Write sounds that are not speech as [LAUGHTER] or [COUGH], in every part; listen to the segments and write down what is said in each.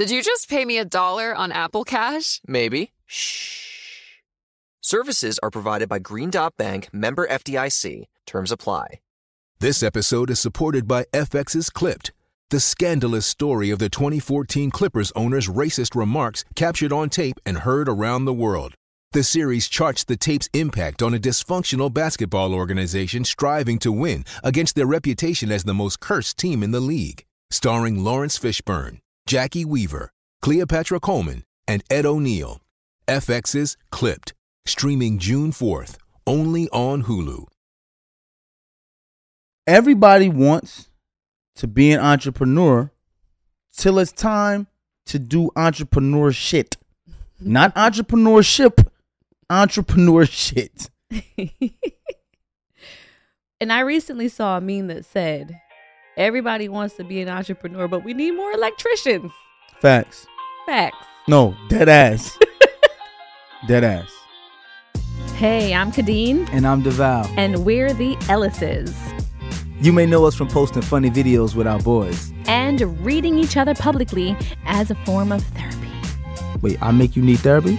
Did you just pay me a dollar on Apple Cash? Maybe. Shh. Services are provided by Green Dot Bank, member FDIC. Terms apply. This episode is supported by FX's Clipped, the scandalous story of the 2014 Clippers owner's racist remarks captured on tape and heard around the world. The series charts the tape's impact on a dysfunctional basketball organization striving to win against their reputation as the most cursed team in the league. Starring Laurence Fishburne, Jacki Weaver, Cleopatra Coleman, and Ed O'Neill. FX's Clipped, streaming June 4th, only on Hulu. Everybody wants to be an entrepreneur till it's time to do entrepreneur shit. Not entrepreneurship, entrepreneur shit. [LAUGHS] and I recently saw a meme that said, Everybody wants to be an entrepreneur, but we need more electricians. Facts. Facts. No, dead ass. [LAUGHS] dead ass. Hey, I'm Khadeen. And I'm Devale. And we're the Ellises. You may know us from posting funny videos with our boys. And reading each other publicly as a form of therapy. Wait, I make you need therapy?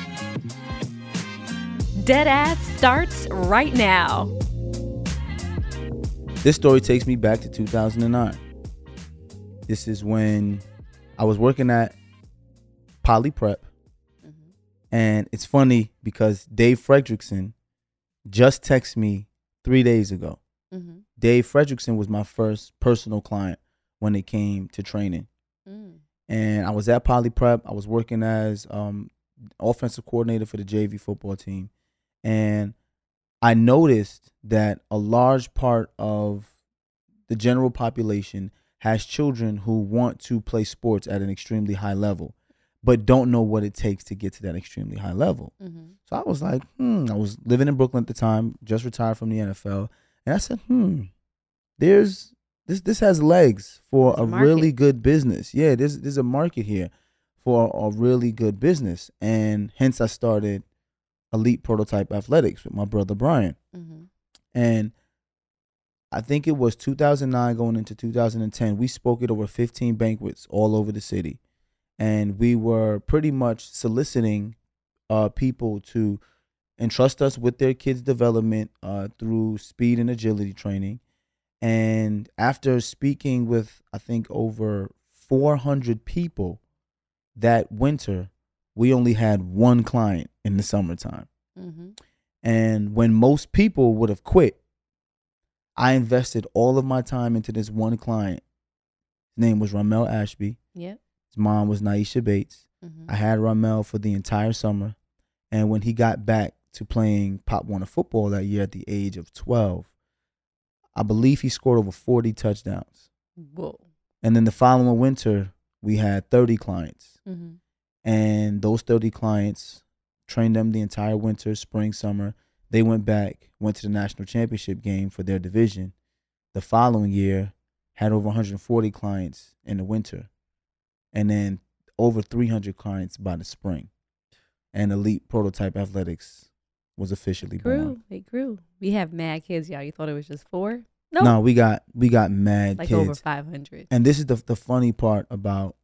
Dead Ass starts right now. This story takes me back to 2009. This is when I was working at Poly Prep. Mm-hmm. And it's funny because Dave Fredrickson just texted me three days ago. Mm-hmm. Dave Fredrickson was my first personal client when it came to training. Mm. And I was at Poly Prep. I was working as um, offensive coordinator for the JV football team. And I noticed that a large part of the general population has children who want to play sports at an extremely high level, but don't know what it takes to get to that extremely high level. Mm-hmm. So I was like, hmm, I was living in Brooklyn at the time, just retired from the NFL, and I said, hmm, there's this this has legs for a, a really good business. Yeah, there's there's a market here for a really good business, and hence I started elite prototype athletics with my brother Brian. Mm-hmm. And I think it was 2009 going into 2010. We spoke at over 15 banquets all over the city. And we were pretty much soliciting uh, people to entrust us with their kids' development uh, through speed and agility training. And after speaking with, I think, over 400 people that winter, we only had one client in the summertime. Mm-hmm. And when most people would have quit, I invested all of my time into this one client. His name was Ramel Ashby. Yep. His mom was Naisha Bates. Mm-hmm. I had Ramel for the entire summer. And when he got back to playing Pop Warner football that year at the age of 12, I believe he scored over 40 touchdowns. Whoa. And then the following winter, we had 30 clients. Mm-hmm. And those 30 clients trained them the entire winter, spring, summer. They went back, went to the national championship game for their division. The following year, had over 140 clients in the winter, and then over 300 clients by the spring. And Elite Prototype Athletics was officially it grew. born. It grew. We have mad kids, y'all. You thought it was just four? No, no, we got we got mad kids. like kids. over 500. And this is the the funny part about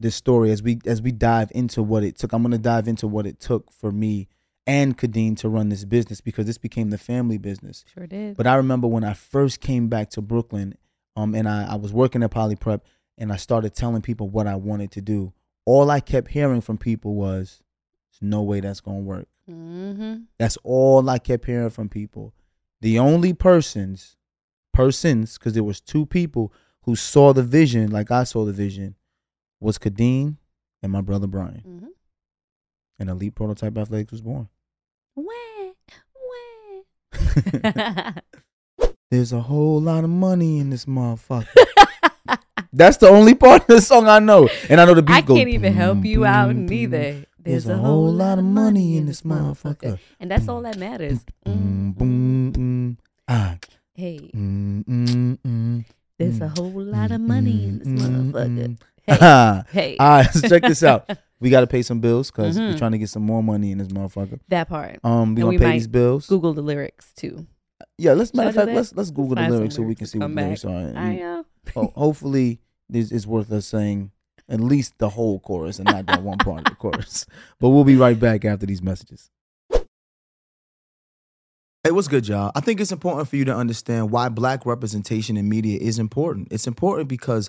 this story as we as we dive into what it took. I'm gonna dive into what it took for me and Khadeen to run this business because this became the family business. Sure did. But I remember when I first came back to Brooklyn, um, and I, I was working at Poly Prep and I started telling people what I wanted to do. All I kept hearing from people was, "There's no way that's gonna work. Mm-hmm. That's all I kept hearing from people. The only persons, persons, because there was two people who saw the vision, like I saw the vision, was Khadeen and my brother Brian. Mm-hmm. And Elite Prototype Athletics was born. Wah, wah. [LAUGHS] There's a whole lot of money in this motherfucker. [LAUGHS] That's the only part of the song I know. And I know the beat I goes, can't even help boom, you out boom, boom. neither. There's a whole lot of money in this motherfucker. And that's all that matters. Boom, boom, mm, ah, Hey, mm, mm, mm, there's a mm, whole lot of mm, money in this mm, mm, motherfucker. Hey, [LAUGHS] hey. All right, so check this out. [LAUGHS] We got to pay some bills because we're Mhm. trying to get some more money in this motherfucker. That part. Um, we And gonna we pay might these bills. Google the lyrics too. Yeah, let's matter of Should I do fact, that? let's let's Google the Find some lyrics so we can see what come the lyrics back. are. I know. ho- [LAUGHS] hopefully, this is worth us saying at least the whole chorus and not that one part of the chorus. But we'll be right back after these messages. Hey, what's good, y'all? I think it's important for you to understand why black representation in media is important. It's important because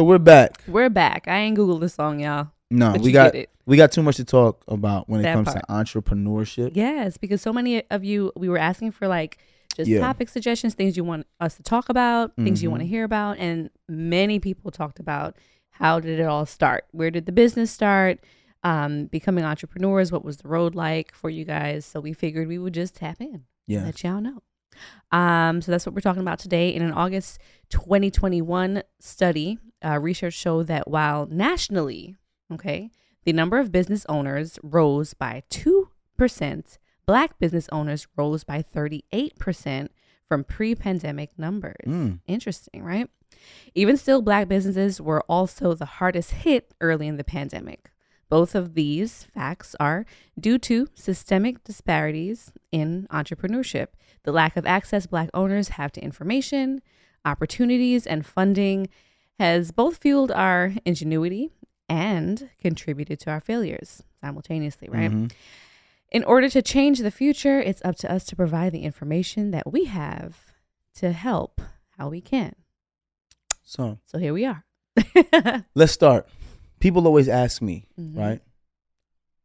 So we're back. We're back. I ain't Google the song, y'all. No, But we got it. we got too much to talk about when it That comes part. to entrepreneurship. Yes, because so many of you, we were asking for like just Yeah. topic suggestions, things you want us to talk about, things you want to hear about, and many people talked about how did it all start? Where did the business start? Um, becoming entrepreneurs, what was the road like for you guys? So we figured we would just tap in, Yeah. let y'all know. Um, so that's what we're talking about today. In an August 2021 study, uh, research showed that while nationally, okay, the number of business owners rose by 2%. Black business owners rose by 38% from pre pandemic numbers. Mm. Interesting, right? Even still, black businesses were also the hardest hit early in the pandemic. Both of these facts are due to systemic disparities in entrepreneurship, the lack of access black owners have to information, opportunities, and funding has both fueled our ingenuity and contributed to our failures simultaneously, right? Mhm. In order to change the future, it's up to us to provide the information that we have to help how we can. So So here we are. [LAUGHS] let's start. People always ask me, Mhm. right?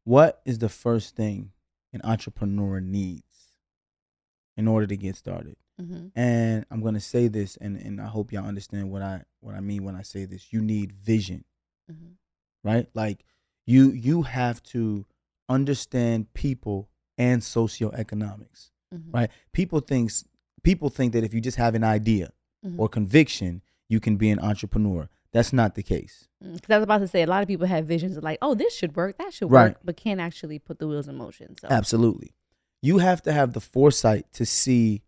What is the first thing an entrepreneur needs in order to get started? Mhm. And I'm gonna say this, and, and I hope y'all understand what I what I mean when I say this. You need vision, Mhm. right? Like you you have to understand people and socioeconomics, Mhm. right? People thinks people think that if you just have an idea Mhm. or conviction, you can be an entrepreneur. That's not the case. Because I was about to say, a lot of people have visions of like, oh, this should work, that should Right. work, but can't actually put the wheels in motion. So, Absolutely. You have to have the foresight to see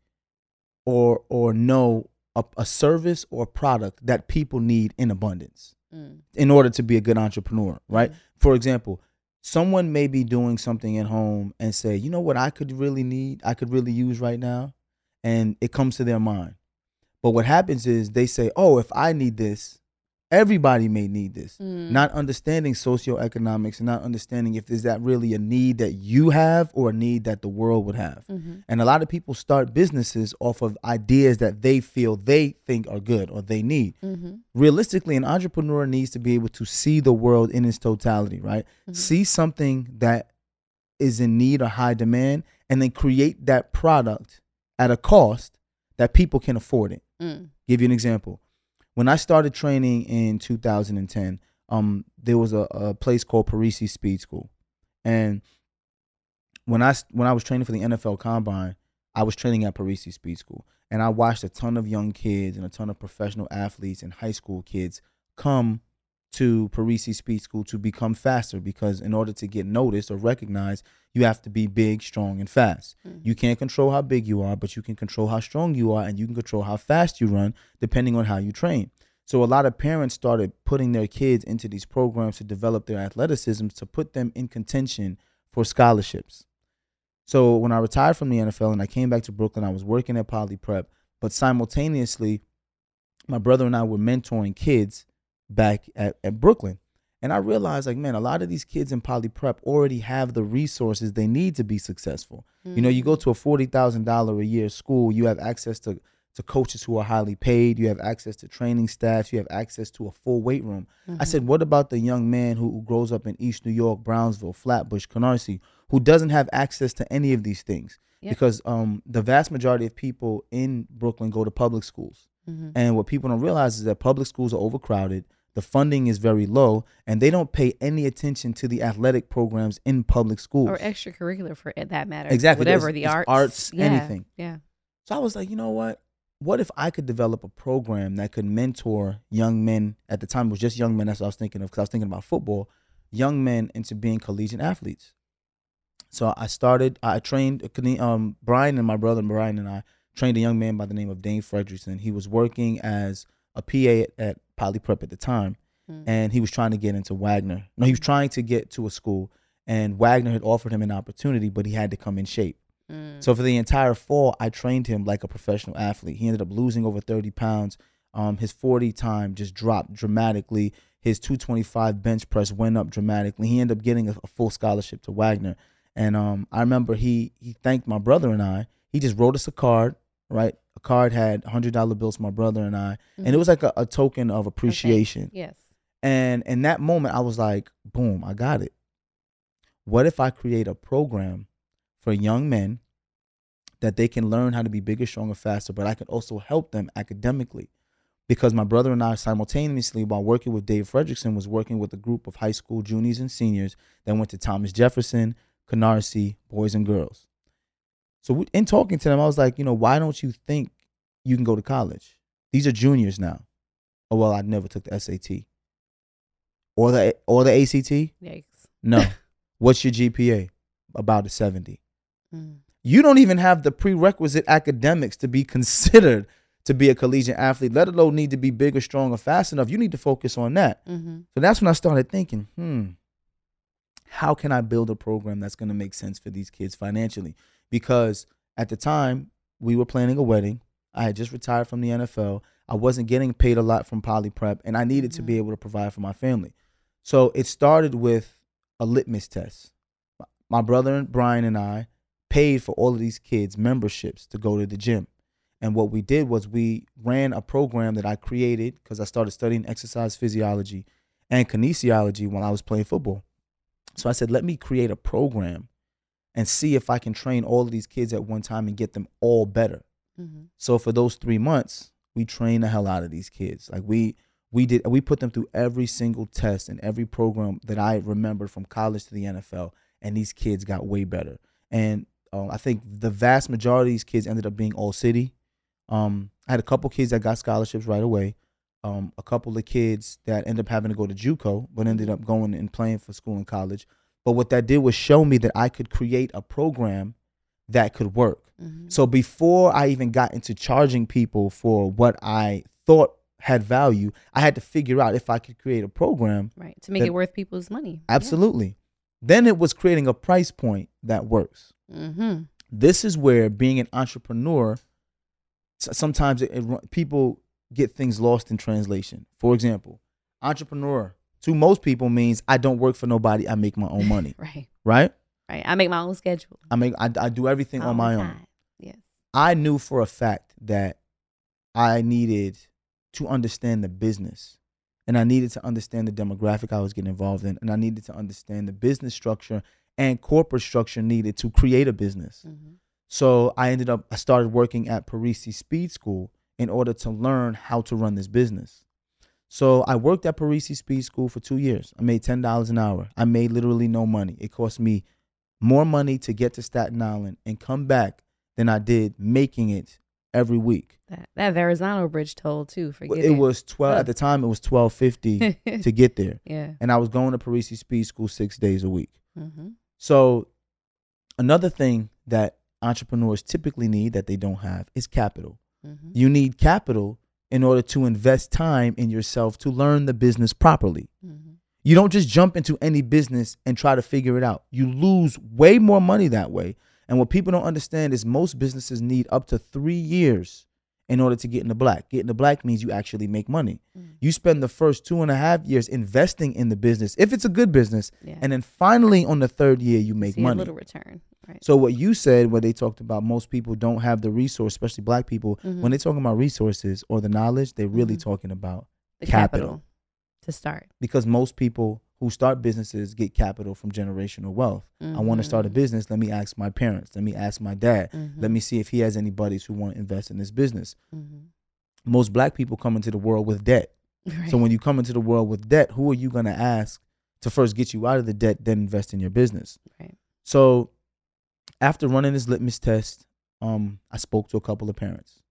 or or know a, a service or product that people need in abundance Mm. in order to be a good entrepreneur, right? Mhm. For example, someone may be doing something at home and say, "You know what I could really need? I could really use right now." And it comes to their mind. But what happens is they say, "Oh, if I need this, everybody may need this." Mm. Not understanding socioeconomics and not understanding if is that really a need that you have or a need that the world would have. Mhm. And a lot of people start businesses off of ideas that they feel they think are good or they need. Mhm. Realistically, an entrepreneur needs to be able to see the world in its totality, right? Mhm. See something that is in need or high demand and then create that product at a cost that people can afford it. Mm. Give you an example. When I started training in 2010, um, there was a, a place called Parisi Speed School, and when I when I was training for the NFL Combine, I was training at Parisi Speed School, and I watched a ton of young kids and a ton of professional athletes and high school kids come to Parisi Speed School to become faster because in order to get noticed or recognized, you have to be big, strong, and fast. Mm. You can't control how big you are, but you can control how strong you are, and you can control how fast you run depending on how you train. So a lot of parents started putting their kids into these programs to develop their athleticism to put them in contention for scholarships. So when I retired from the NFL and I came back to Brooklyn, I was working at Poly Prep, but simultaneously, my brother and I were mentoring kids back at, at Brooklyn. And I realized, like, man, a lot of these kids in Poly Prep already have the resources they need to be successful. You know, you go to a forty thousand dollar a year school, you have access to to coaches who are highly paid, you have access to training staffs, you have access to a full weight room. I said, what about the young man who, who grows up in East New York, Brownsville, Flatbush, Canarsie, who doesn't have access to any of these things? Yep. Because um, the vast majority of people in Brooklyn go to public schools. Mhm. And what people don't realize is that public schools are overcrowded, the funding is very low, and they don't pay any attention to the athletic programs in public schools. Or extracurricular for that matter. Exactly. Whatever, It's- the it's arts. arts, Yeah, anything. Yeah. So I was like, you know what? What if I could develop a program that could mentor young men? At the time, it was just young men. That's what I was thinking of because I was thinking about football. Young men into being collegiate athletes. So I started. I trained. Um, Brian and my brother Brian and I trained a young man by the name of Dane Fredrickson. He was working as a PA at, at Poly Prep at the time, Mm. and he was trying to get into Wagner. No, he was trying to get to a school, and Wagner had offered him an opportunity, but he had to come in shape. Mm. So for the entire fall, I trained him like a professional athlete. He ended up losing over 30 pounds. Um, his 40 time just dropped dramatically. His 225 bench press went up dramatically. He ended up getting a, a full scholarship to Wagner. And um, I remember he he thanked my brother and I. He just wrote us a card, right? A card had hundred dollar bills my brother and I, and it mm-hmm. was like a, a token of appreciation. Yes. And in that moment, I was like, boom, I got it. What if I create a program for young men that they can learn how to be bigger, stronger, faster, but I can also help them academically? Because my brother and I simultaneously, while working with Dave Fredrickson, was working with a group of high school juniors and seniors that went to Thomas Jefferson, Canarsie, boys and girls. So in talking to them, I was like, you know, why don't you think you can go to college? These are juniors now. Oh well, I never took the SAT or the or the ACT. Yikes. No. [LAUGHS] What's your GPA? About a 70. Mm. You don't even have the prerequisite academics to be considered to be a collegiate athlete, let alone need to be bigger, stronger, fast enough. You need to focus on that. Mm-hmm. So that's when I started thinking, hmm, how can I build a program that's going to make sense for these kids financially? Because at the time, we were planning a wedding. I had just retired from the NFL. I wasn't getting paid a lot from Poly Prep, and I needed to be mm-hmm. able to provide for my family. So it started with a litmus test. My brother and Brian and I paid for all of these kids memberships to go to the gym. And what we did was we ran a program that I created because I started studying exercise physiology and kinesiology when I was playing football. So I said, let me create a program and see if I can train all of these kids at one time and get them all better. Mm-hmm. So for those three months, we trained the hell out of these kids. Like we we did we put them through every single test and every program that I remembered from college to the NFL, and these kids got way better. And um, I think the vast majority of these kids ended up being all city. Um, I had a couple kids that got scholarships right away. Um, a couple of kids that ended up having to go to JUCO, but ended up going and playing for school and college. But what that did was show me that I could create a program that could work. Mm-hmm. So before I even got into charging people for what I thought had value, I had to figure out if I could create a program. Right. To make that- it worth people's money. Yeah. Absolutely. Then it was creating a price point that works. Mm-hmm. This is where being an entrepreneur, sometimes it, it, people get things lost in translation. For example, entrepreneur to most people means I don't work for nobody. I make my own [LAUGHS] money, Right. right? Right. I make my own schedule. I make I, I do everything on my own. time. Yes. I knew for a fact that I needed to understand the business and I needed to understand the demographic I was getting involved in and I needed to understand the business structure and corporate structure needed to create a business. Mm-hmm. So I ended up I started working at Parisi Speed School in order to learn how to run this business. So I worked at Parisi Speed School for 2 years. I made $10 an hour. I made literally no money. It cost me more money to get to Staten Island and come back than I did making it every week. That that Verrazano Bridge toll too. Forget it it. was 12 at the time it was 1250 [LAUGHS] to get there. Yeah. And I was going to Parisi Speed School 6 days a week. Mm-hmm. So another thing that entrepreneurs typically need that they don't have is capital. Mm-hmm. You need capital in order to invest time in yourself to learn the business properly. Mm-hmm. You don't just jump into any business and try to figure it out. You lose way more money that way. And what people don't understand is most businesses need up to three years in order to get in the black. Get in the black means you actually make money. Mm. You spend the first two and a half years investing in the business, if it's a good business, Yeah. and then finally on the third year you make See a money. little return. Right. So what you said, where they talked about most people don't have the resource, especially black people, Mhm. when they're talking about resources or the knowledge, they're really Mhm. talking about the capital. capital. to start. because most people who start businesses get capital from generational wealth. I want to start a Mhm. business. Let me ask my parents. Let me ask my dad. Let Mhm. me see if he has any buddies who want to invest in this business. Mhm. Most black people come into the world with debt. [LAUGHS] Right. So when you come into the world with debt, who are you going to ask to first get you out of the debt, then invest in your business? Right. So after running this litmus test, um, I spoke to a couple of parents.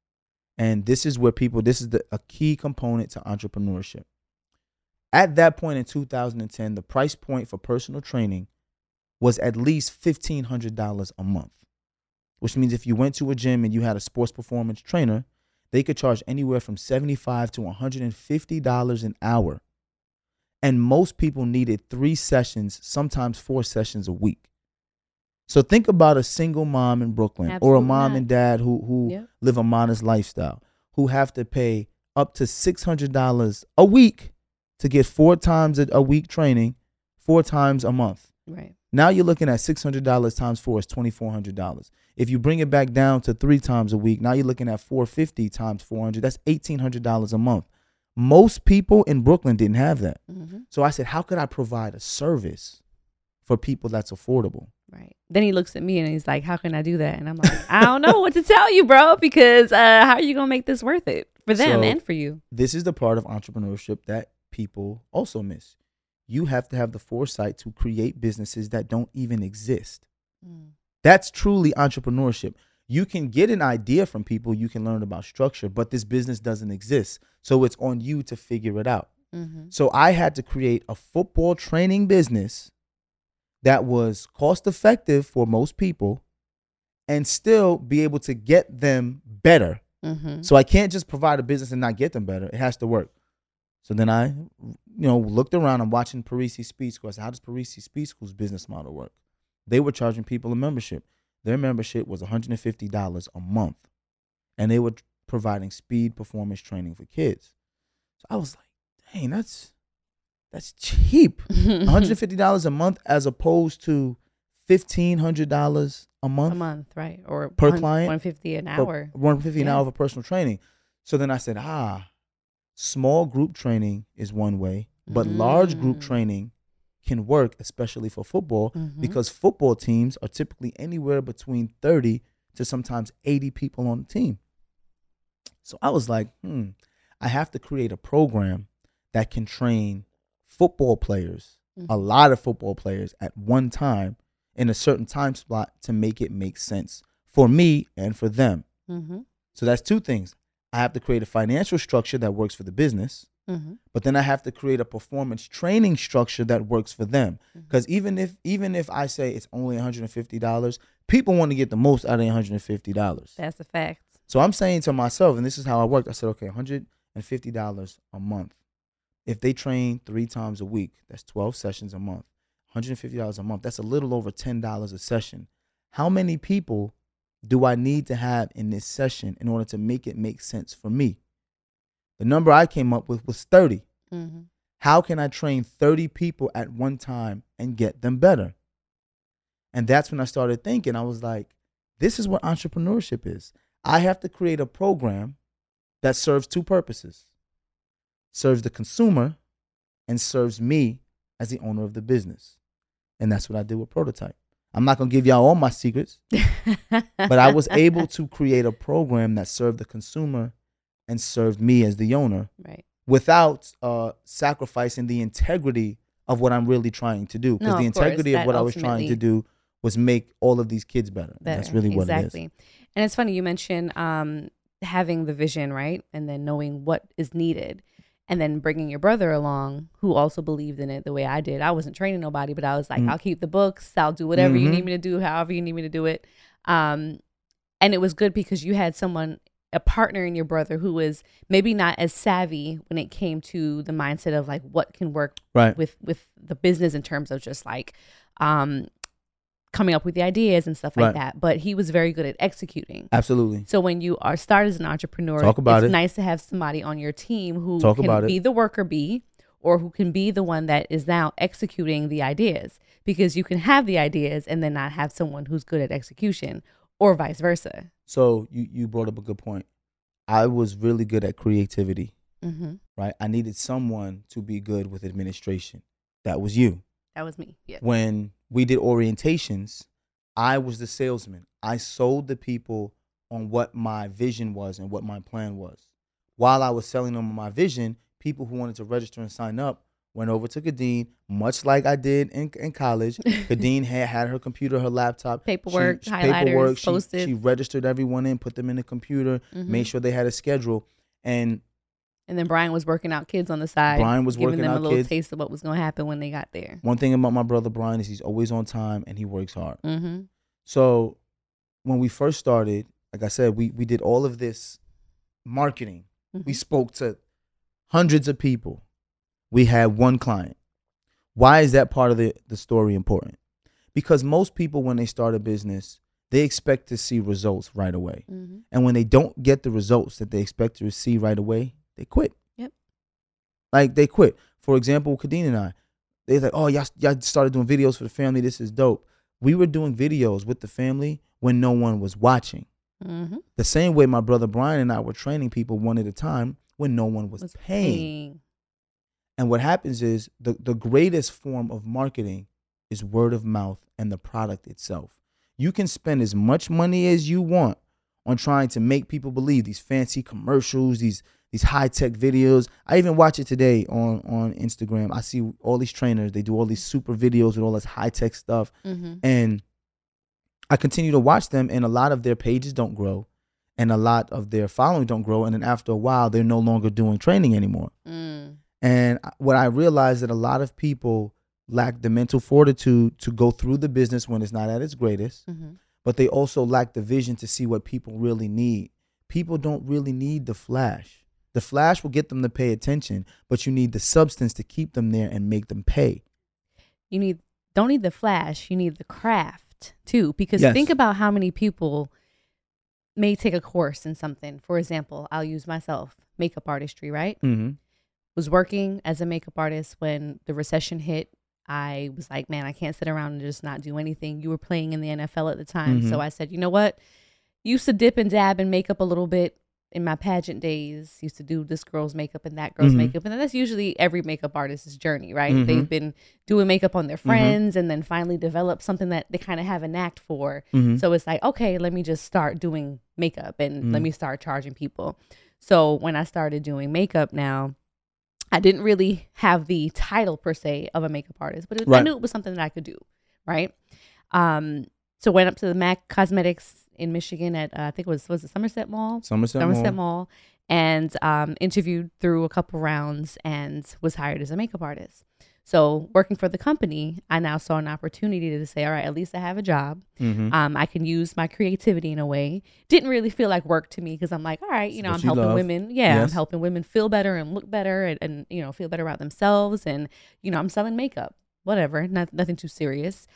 And this is where people, this is the, a key component to entrepreneurship. At that point in 2010, the price point for personal training was at least $1,500 a month, which means if you went to a gym and you had a sports performance trainer, they could charge anywhere from $75 to $150 an hour. And most people needed three sessions, sometimes four sessions a week. So think about a single mom in Brooklyn or a mom not. and dad who, who Yep. live a modest lifestyle, who have to pay up to $600 a week to get four times a, a week training, four times a month. Right. Now you're looking at $600 times four is $2,400. If you bring it back down to three times a week, now you're looking at 450 times 400. That's $1,800 a month. Most people in Brooklyn didn't have that. Mm-hmm. So I said, how could I provide a service for people that's affordable? Right. Then he looks at me and he's like, "How can I do that?" And I'm like, "I don't know what to tell you, bro, because uh, how are you gonna make this worth it for them So- and for you?" This is the part of entrepreneurship that people also miss. You have to have the foresight to create businesses that don't even exist. That's truly entrepreneurship. You can get an idea from people, you can learn about structure, but this business doesn't exist. So it's on you to figure it out. Mm-hmm. So I had to create a football training business that was cost effective for most people and still be able to get them better. Mm-hmm. So I can't just provide a business and not get them better. It has to work. So then I, you know, looked around. I'm watching Parisi Speed School. I said, how does Parisi Speed School's business model work? They were charging people a membership. Their membership was $150 a month. And they were providing speed performance training for kids. So I was like, dang, that's that's cheap. [LAUGHS] $150 a month as opposed to $1,500 a month. a month, right? Or Per one- client? 150 an hour. 150 an hour for personal training. So then I said, ah, small group training is one way, but large group Mm. training can work, especially for football, Mhm. because football teams are typically anywhere between 30 to sometimes 80 people on the team. So I was like, hmm, I have to create a program that can train football players, a lot of football players at one time in a certain time slot to make it make sense for me and for them. Mm-hmm. So that's two things. I have to create a financial structure that works for the business, Mm-hmm. but then I have to create a performance training structure that works for them. Mm-hmm. Because even if even if I say it's only $150, people want to get the most out of $150. That's a fact. So I'm saying to myself, and this is how I worked. I said, okay, $150 a month. If they train three times a week, that's 12 sessions a month. $150 a month. That's a little over $10 a session. How many people do I need to have in this session in order to make it make sense for me? The number I came up with was 30. Mm-hmm. How can I train 30 people at one time and get them better? And that's when I started thinking, I was like, this is what entrepreneurship is. I have to create a program that serves two purposes serves the consumer and serves me as the owner of the business. And that's what I did with Prototype. I'm not going to give y'all all my secrets, [LAUGHS] but I was able to create a program that served the consumer and served me as the owner right. without uh, sacrificing the integrity of what I'm really trying to do. Because No, the of course, integrity of what I was trying to do was make all of these kids better. And That's really what exactly. it is. And it's funny you mentioned um, having the vision, right, and then knowing what is needed, and then bringing your brother along who also believed in it the way I did. I wasn't training nobody, but I was like, Mm. I'll keep the books. I'll do whatever you Mhm. need me to do, however you need me to do it. Um, and it was good because you had someone. A partner in your brother who was maybe not as savvy when it came to the mindset of like what can work Right. with with the business in terms of just like um coming up with the ideas and stuff like Right. that but he was very good at executing Absolutely. so when you are start as an entrepreneur Talk about it's it. nice to have somebody on your team who Talk can about it. be the worker bee or who can be the one that is now executing the ideas because you can have the ideas and then not have someone who's good at execution or vice versa So you, you brought up a good point. I was really good at creativity, mm-hmm. right? I needed someone to be good with administration. That was you. That was me yeah when we did orientations, I was the salesman. I sold the people on what my vision was and what my plan was. While I was selling them my vision, people who wanted to register and sign up went over to Khadeen, much like I did in, in college. [LAUGHS] Khadeen had, had her computer, her laptop, Paperwork, she, highlighters, She, Post-its. she registered everyone in, put them in the computer, Mhm. made sure they had a schedule, and and then brian was working out kids on the side Brian was giving working them out a little kids. taste of what was going to happen when they got there one thing about my brother Brian is he's always on time and he works hard. mm-hmm. So when we first started, like I said, we we did all of this marketing. We spoke to hundreds of people. We had one client. Why is that part of the, the story important? Because most people when they start a business, they expect to see results right away. Mm-hmm. And when they don't get the results that they expect to see right away, they quit. Yep. Like they quit. For example, Khadeen and I, they're like, oh, y'all, y'all started doing videos for the family. This is dope. We were doing videos with the family when no one was watching. Mm-hmm. The same way my brother Brian and I were training people one at a time when no one was, was paying. paying. And what happens is the, the greatest form of marketing is word of mouth and the product itself. You can spend as much money as you want on trying to make people believe these fancy commercials, these these high tech videos. I even watch it today on on Instagram. I see all these trainers, they do all these super videos with all this high tech stuff. Mm-hmm. And I continue to watch them, and a lot of their pages don't grow, and a lot of their following don't grow. And then after a while, they're no longer doing training anymore. Mm. And what I realized that a lot of people lack the mental fortitude to go through the business when it's not at its greatest, Mm-hmm. But they also lack the vision to see what people really need. People don't really need the flash. The flash will get them to pay attention, but you need the substance to keep them there and make them pay. you need don't need the flash you need the craft too because Yes. think about how many people may take a course in something for example i'll use myself makeup artistry right Mm-hmm. was working as a makeup artist when the recession hit i was like man i can't sit around and just not do anything you were playing in the nfl at the time Mhm. so i said you know what used to dip and dab in makeup a little bit in my pageant days used to do this girl's makeup and that girl's Mhm. makeup and that's usually every makeup artist's journey right Mhm. they've been doing makeup on their Mm-hmm. friends and then finally develop something that they kind of have a knack for Mhm. so it's like okay let me just start doing makeup and let Mhm. me start charging people so when i started doing makeup now i didn't really have the title per se of a makeup artist but it, i knew it was something that i could do right um so went up to the mac cosmetics in michigan at uh, i think it was was it somerset mall Somerset, Somerset Mall. Mall and um, interviewed through a couple rounds and was hired as a makeup artist. So, working for the company, I now saw an opportunity to say, all right, at least I have a job. Mhm. Um, I can use my creativity in a way. Didn't really feel like work to me because I'm like, all right, you know, I'm helping love. women. Yeah, I'm helping women feel better and look better and, and, you know, feel better about themselves. And, you know, I'm selling makeup, whatever, not, nothing too serious.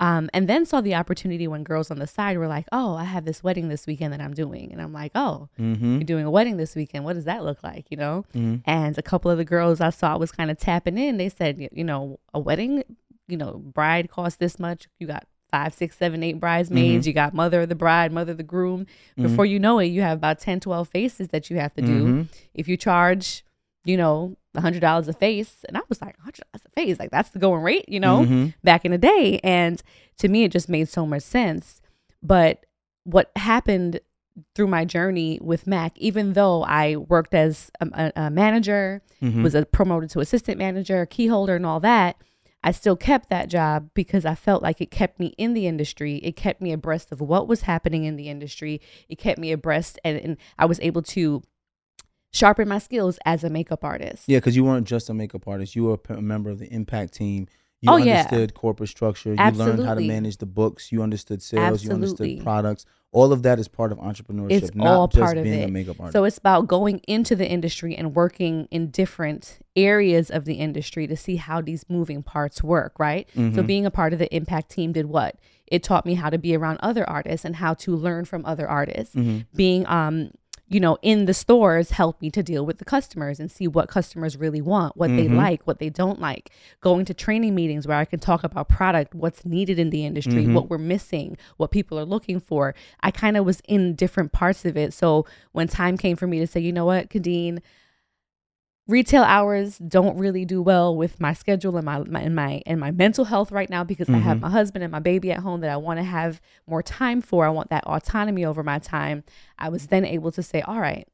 Um, and then saw the opportunity when girls on the side were like, oh, I have this wedding this weekend that I'm doing. And I'm like, oh, Mhm. you're doing a wedding this weekend. What does that look like? You know? Mhm. And a couple of the girls I saw was kind of tapping in. They said, you know, a wedding, you know, bride costs this much. You got five, six, seven, eight bridesmaids. You got mother of the bride, mother of the groom. Before you know it, you have about 10, 12 faces that you have to do. Mhm. If you charge, you know, hundred dollars a face, and I was like, hundred dollars a face, like that's the going rate, you know, Mhm. back in the day. And to me, it just made so much sense. But what happened through my journey with Mac, even though I worked as a, a, manager, Mhm. was a promoted to assistant manager, key holder, and all that, I still kept that job because I felt like it kept me in the industry. It kept me abreast of what was happening in the industry. It kept me abreast, and, and I was able to sharpen my skills as a makeup artist. Yeah, because you weren't just a makeup artist. You were a member of the impact team. You Oh, yeah. understood corporate structure. You learned how to manage the books. You understood sales. You Absolutely. understood products. All of that is part of entrepreneurship, It's not all just part of being it. a makeup artist. So it's about going into the industry and working in different areas of the industry to see how these moving parts work, right? So Mhm. being a part of the impact team did what? It taught me how to be around other artists and how to learn from other artists. Mhm. Being um you know, in the stores help me to deal with the customers and see what customers really want, what they Mhm. like, what they don't like. Going to training meetings where I can talk about product, what's needed in the industry, Mhm. what we're missing, what people are looking for. I kind of was in different parts of it. So when time came for me to say, you know what, Khadeen, retail hours don't really do well with my schedule and my, my and my and my mental health right now because I have Mhm. my husband and my baby at home that I want to have more time for. I want that autonomy over my time. I was then able to say, all right,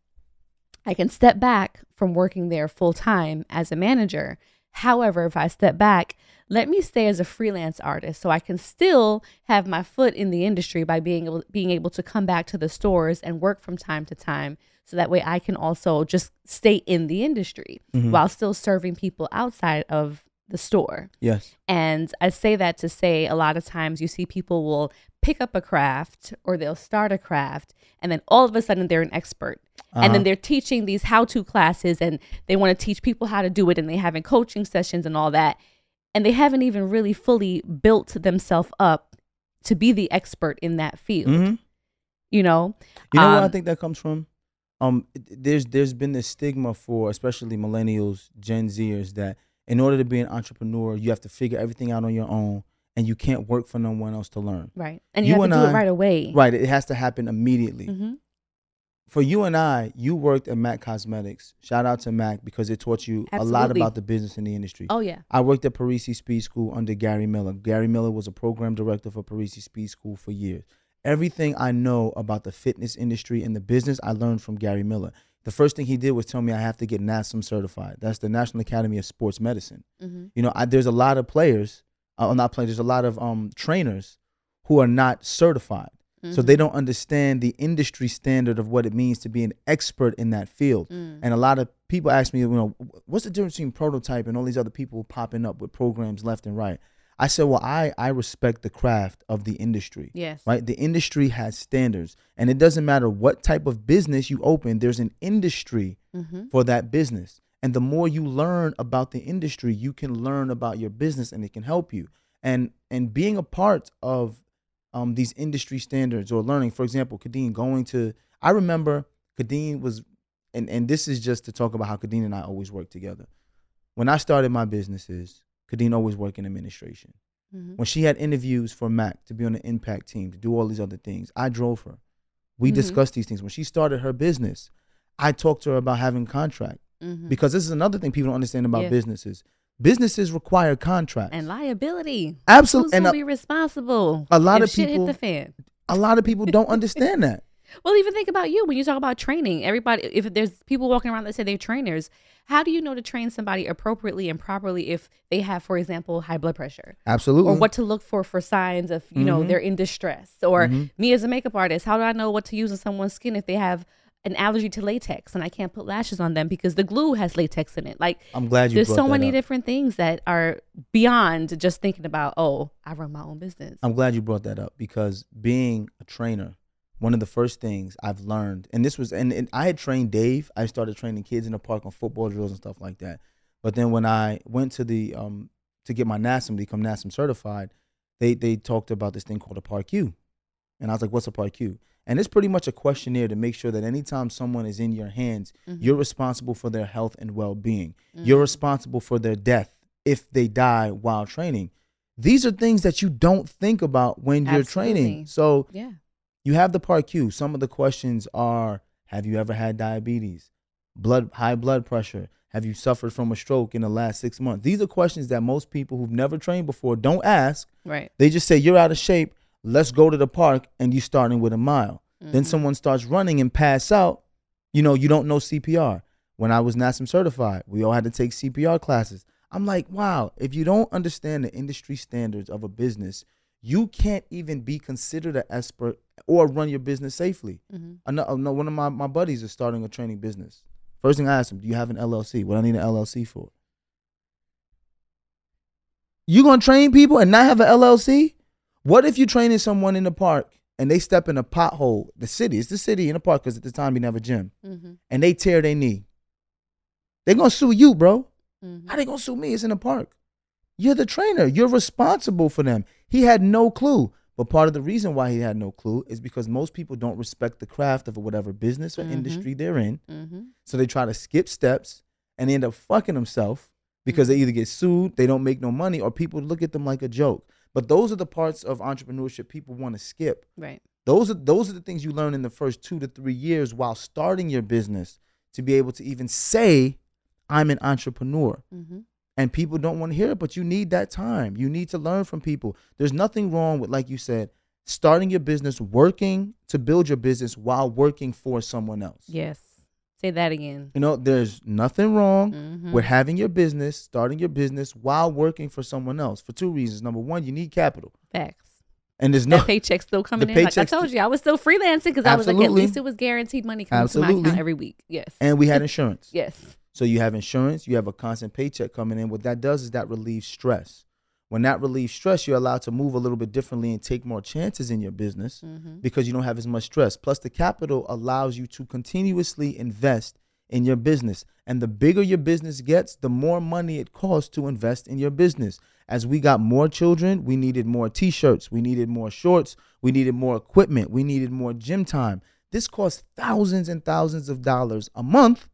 I can step back from working there full time as a manager. However, if I step back, let me stay as a freelance artist so I can still have my foot in the industry by being able being able to come back to the stores and work from time to time so that way I can also just stay in the industry Mhm. while still serving people outside of the store. yes. And I say that to say a lot of times you see people will pick up a craft or they'll start a craft and then all of a sudden they're an expert. And Uh-huh. then they're teaching these how to classes and they want to teach people how to do it and they having coaching sessions and all that. And they haven't even really fully built themselves up to be the expert in that field. Mhm. You know? You know where I Um, think that comes from? Um, there's there's been this stigma for especially millennials, Gen Zers, that in order to be an entrepreneur, you have to figure everything out on your own, and you can't work for no one else to learn. Right. And you, You have to and do I- it right away. Right, it has to happen immediately. hmm For you and I, you worked at Mac Cosmetics. Shout out to Mac because it taught you a lot about the business in the industry. Oh yeah. I worked at Parisi Speed School under Gary Miller. Gary Miller was a program director for Parisi Speed School for years. Everything I know about the fitness industry and the business, I learned from Gary Miller. The first thing he did was tell me I have to get NASM certified. That's the National Academy of Sports Medicine. hmm You know, I, there's a lot of players, uh, not players, there's a lot of um, trainers who are not certified. So Mm-hmm. they don't understand the industry standard of what it means to be an expert in that field. Mm. And a lot of people ask me, you know, what's the difference between prototype and all these other people popping up with programs left and right? I said, well, I I respect the craft of the industry. Yes. Right? The industry has standards, and it doesn't matter what type of business you open. There's an industry Mm-hmm. for that business, and the more you learn about the industry, you can learn about your business, and it can help you. And and being a part of um, these industry standards or learning, for example, Khadeen going to. I remember Khadeen was, and and this is just to talk about how Khadeen and I always work together. When I started my businesses, Khadeen always worked in administration. Mm-hmm. When she had interviews for Mac to be on the impact team, to do all these other things, I drove her. We Mhm. discussed these things. When she started her business, I talked to her about having contract Mm-hmm. because this is another thing people don't understand about Yeah. businesses. Businesses require contracts. and liability. Absolutely. And a, be responsible? a lot of shit people- hit the fan. a lot of people don't understand that. Well, even think about you when you talk about training. Everybody, if there's people walking around that say they're trainers, how do you know to train somebody appropriately and properly if they have, for example, high blood pressure? Absolutely. Or what to look for for signs of, you know, Mhm. they're in distress? Or Mhm. me as a makeup artist, how do I know what to use on someone's skin if they have an allergy to latex and I can't put lashes on them because the glue has latex in it? Like, I'm glad you there's so many up. different things that are beyond just thinking about, oh, I run my own business. I'm glad you brought that up because being a trainer, one of the first things I've learned, and this was, and, and I had trained Dave. I started training kids in the park on football drills and stuff like that. But then when I went to the um to get my NASM, become NASM certified, they they talked about this thing called a PARQ, and I was like, "What's a PARQ?" And it's pretty much a questionnaire to make sure that anytime someone is in your hands, Mm-hmm. you're responsible for their health and well-being. You're responsible for their death if they die while training. These are things that you don't think about when you're training. So yeah. You have the PARQ. Some of the questions are: Have you ever had diabetes, blood, high blood pressure? Have you suffered from a stroke in the last six months? These are questions that most people who've never trained before don't ask. Right. They just say, "You're out of shape. Let's go to the park," and you starting with a mile. Then mm-hmm. someone starts running and pass out. You know, you don't know CPR. When I was NASM certified, we all had to take CPR classes. I'm like, wow, if you don't understand the industry standards of a business, you can't even be considered an expert or run your business safely. Ano- no, one of my, my buddies is starting a training business. First thing I asked him, do you have an LLC? What do I need an LLC for? You gonna train people and not have an LLC? What if you're training someone in the park and they step in a pothole? The city, it's the city in the park because at the time you didn't have a gym, Mm-hmm. and they tear their knee. They're gonna sue you, bro. Mm-hmm. How they gonna sue me? It's in the park. You're the trainer. You're responsible for them. He had no clue. But part of the reason why he had no clue is because most people don't respect the craft of whatever business or Mhm. industry they're in. Mm-hmm. So they try to skip steps and they end up fucking themselves because they either get sued, they don't make no money, or people look at them like a joke. But those are the parts of entrepreneurship people want to skip. Right. Those are those are the things you learn in the first two to three years while starting your business to be able to even say, I'm an entrepreneur. Mm-hmm. And people don't want to hear it, but you need that time. You need to learn from people. There's nothing wrong with, like you said, starting your business, working to build your business while working for someone else. Yes. Say that again. You know, there's nothing wrong Mhm. with having your business, starting your business while working for someone else for two reasons. Number one, you need capital. Facts. And there's no that paycheck still coming in. Like I told you, I was still freelancing because I was like, at least it was guaranteed money coming to my Absolutely. account every week. Yes. and we had [LAUGHS] insurance. yes. So you have insurance, you have a constant paycheck coming in. What that does is that relieves stress. When that relieves stress, you're allowed to move a little bit differently and take more chances in your business Mm-hmm. because you don't have as much stress. Plus, the capital allows you to continuously invest in your business. And the bigger your business gets, the more money it costs to invest in your business. As we got more children, we needed more t shirts, we needed more shorts, we needed more equipment, we needed more gym time. This costs thousands and thousands of dollars a month.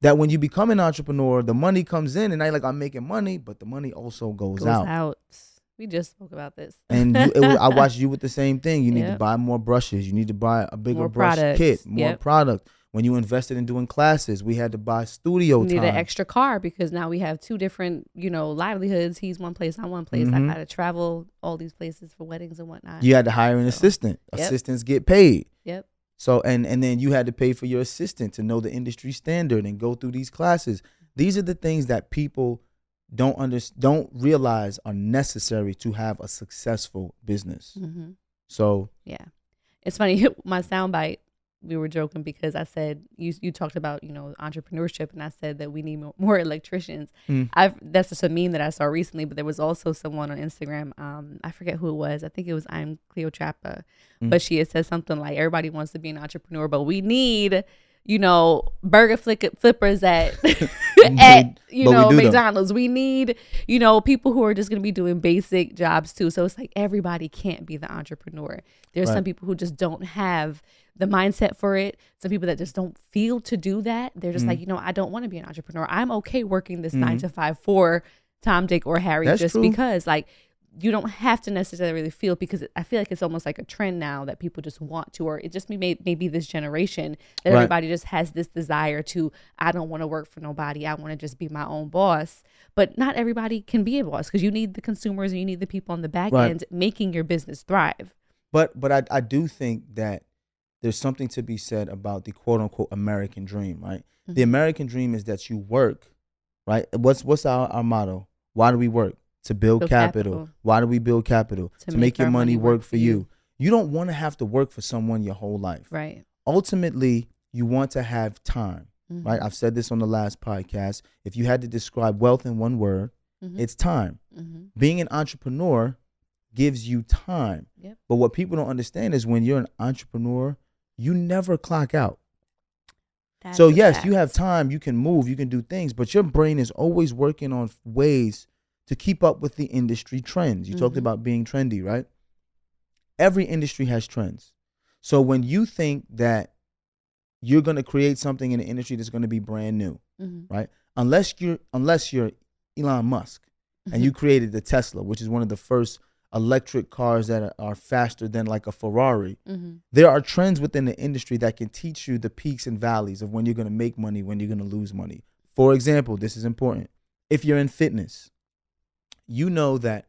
That when you become an entrepreneur, the money comes in, and I like I'm making money, but the money also goes, Goes out. out. We just spoke about this. And you, it, I watched you with the same thing. You need to buy more brushes. You need to buy a bigger More brush products. kit, more Yep. product. When you invested in doing classes, we had to buy studio we need time. an extra car because now we have two different, you know, livelihoods. He's one place, I'm one place. Mhm. I got to travel all these places for weddings and whatnot. you had to hire an So, assistant. yep. Assistants get paid. Yep. So and and then you had to pay for your assistant to know the industry standard and go through these classes. These are the things that people don't under, don't realize are necessary to have a successful business. hmm So Yeah. It's funny. [LAUGHS] My soundbite we were joking because I said you you talked about you know entrepreneurship, and I said that we need mo- [LAUGHS] more electricians. Mm. I've that's just a meme that I saw recently, but there was also someone on Instagram. Um, I forget who it was. I think it was I'm Cleotrapa, Mm. but she had said something like everybody wants to be an entrepreneur, but we need you know burger flick- flippers at at [LAUGHS] you But we [LAUGHS] know them. McDonald's. We need you know people who are just going to be doing basic jobs too. So it's like everybody can't be the entrepreneur. There's Right. some people who just don't have the mindset for it. Some people that just don't feel to do that. They're just Mm-hmm. like, you know, I don't want to be an entrepreneur. I'm okay working this nine to five for Tom, Dick, or Harry That's just true. because like you don't have to necessarily feel because I feel like it's almost like a trend now that people just want to, or it just may maybe this generation that Right. everybody just has this desire to. I don't want to work for nobody. I want to just be my own boss. But not everybody can be a boss because you need the consumers and you need the people on the back Right. end making your business thrive. But but I I do think that there's something to be said about the quote unquote American dream, right? Mm-hmm. The American dream is that you work, right? What's what's our, our motto? Why do we work? To build, Build capital. capital. Why do we build capital? To To, make make, your money, money work, for you. You don't want to have to work for someone your whole life. Right. Ultimately, you want to have time, Mm-hmm. right? I've said this on the last podcast. If you had to describe wealth in one word, Mhm. it's time. Mm-hmm. Being an entrepreneur gives you time. Yep. But what people don't understand is when you're an entrepreneur, you never clock out. That's so yes, you have time, you can move, you can do things, but your brain is always working on ways to keep up with the industry trends. You talked Mhm. about being trendy, right? Every industry has trends. So when you think that you're going to create something in the industry that's going to be brand new, Mhm. right? Unless you're unless you're Elon Musk and you created the Tesla, which is one of the first electric cars that are, faster than like a Ferrari. Mhm. There are trends within the industry that can teach you the peaks and valleys of when you're going to make money, when you're going to lose money. For example, this is important. If you're in fitness, you know that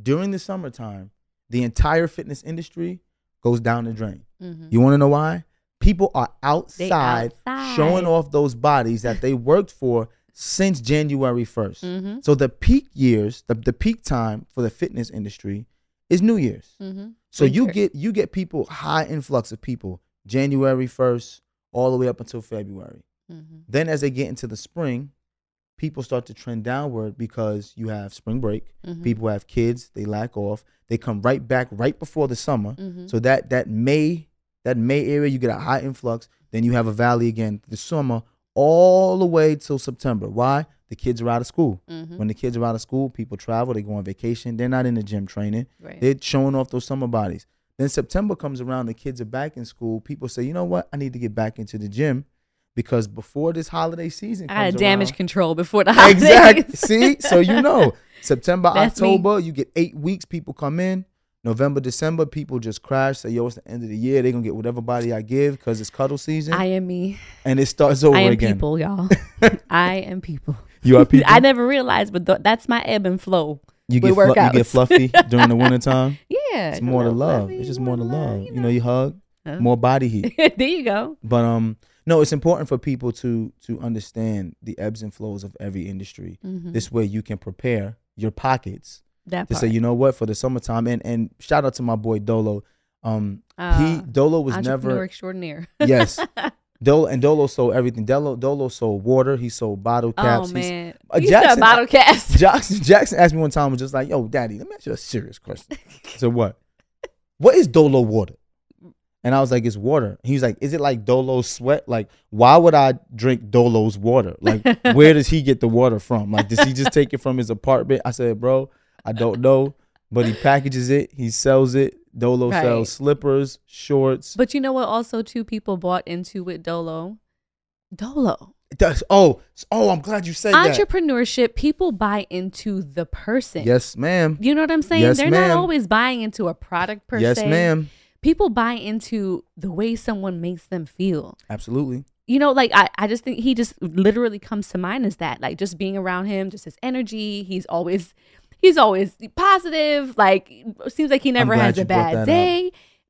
during the summertime, the entire fitness industry goes down the drain. Mhm. You want to know why? People are outside, outside. showing off those bodies that they worked for since January 1st. Mhm. So the peak years, the, the peak time for the fitness industry is New Year's. Mhm. So you get you get people high influx of people January 1st all the way up until February. Mhm. Then as they get into the spring, people start to trend downward because you have spring break. Mhm. People have kids, they lack off. They come right back right before the summer. Mhm. So that that May that May area you get a high influx, then you have a valley again the summer all the way till September. Why? The kids are out of school. Mhm. When the kids are out of school, people travel, they go on vacation. They're not in the gym training. Right. They're showing off those summer bodies. Then September comes around, the kids are back in school. People say, you know what? I need to get back into the gym because before this holiday season I got to damage control before the holidays. Exactly. See, [LAUGHS] so you know, September, That's me. October, you get eight weeks. People come in. November, December, people just crash. Say, yo, it's the end of the year. They're gonna get whatever body I give because it's cuddle season, I am me. and it starts over I am again. people, y'all. [LAUGHS] I am people. You are people. [LAUGHS] I never realized, but th- that's my ebb and flow. you get flu- you get fluffy during the wintertime. Yeah, It's more to love. fluffy, It's just more to love. you You know, you hug, Huh? more body heat. there you go. But um, no, it's important for people to to understand the ebbs and flows of every industry. Mhm. This way, you can prepare your pockets That to part. say, you know what, for the summertime. And and shout out to my boy Dolo. Um, he Ah, Dolo was never extraordinaire. yes. [LAUGHS] Dolo and Dolo sold everything. Dolo Dolo sold water. He sold bottle oh caps. He's- man, Uh, you Jackson- bottle caps. [LAUGHS] Jackson Jackson asked me one time, was just like, "Yo, Daddy, let me ask you a serious question." [LAUGHS] Said, "What? What is Dolo water?" And I was like, "It's water." He was like, "Is it like Dolo's sweat? Like, why would I drink Dolo's water? Like, [LAUGHS] where does he get the water from? Like, does he just take it from his apartment?" I said, "Bro, I don't know, but he packages it, he sells it. Dolo Right. sells slippers, shorts. But you know what? Also, two people bought into with Dolo. Dolo. That's, oh, oh, I'm glad you said that. Entrepreneurship, people buy into the person. Yes, ma'am. You know what I'm saying? Yes, They're ma'am. not always buying into a product per Yes, se. ma'am. People buy into the way someone makes them feel. Absolutely. You know, like I, I just think he just literally comes to mind as that. Like just being around him, just his energy. He's always he's always positive. Like seems like he never has a bad up.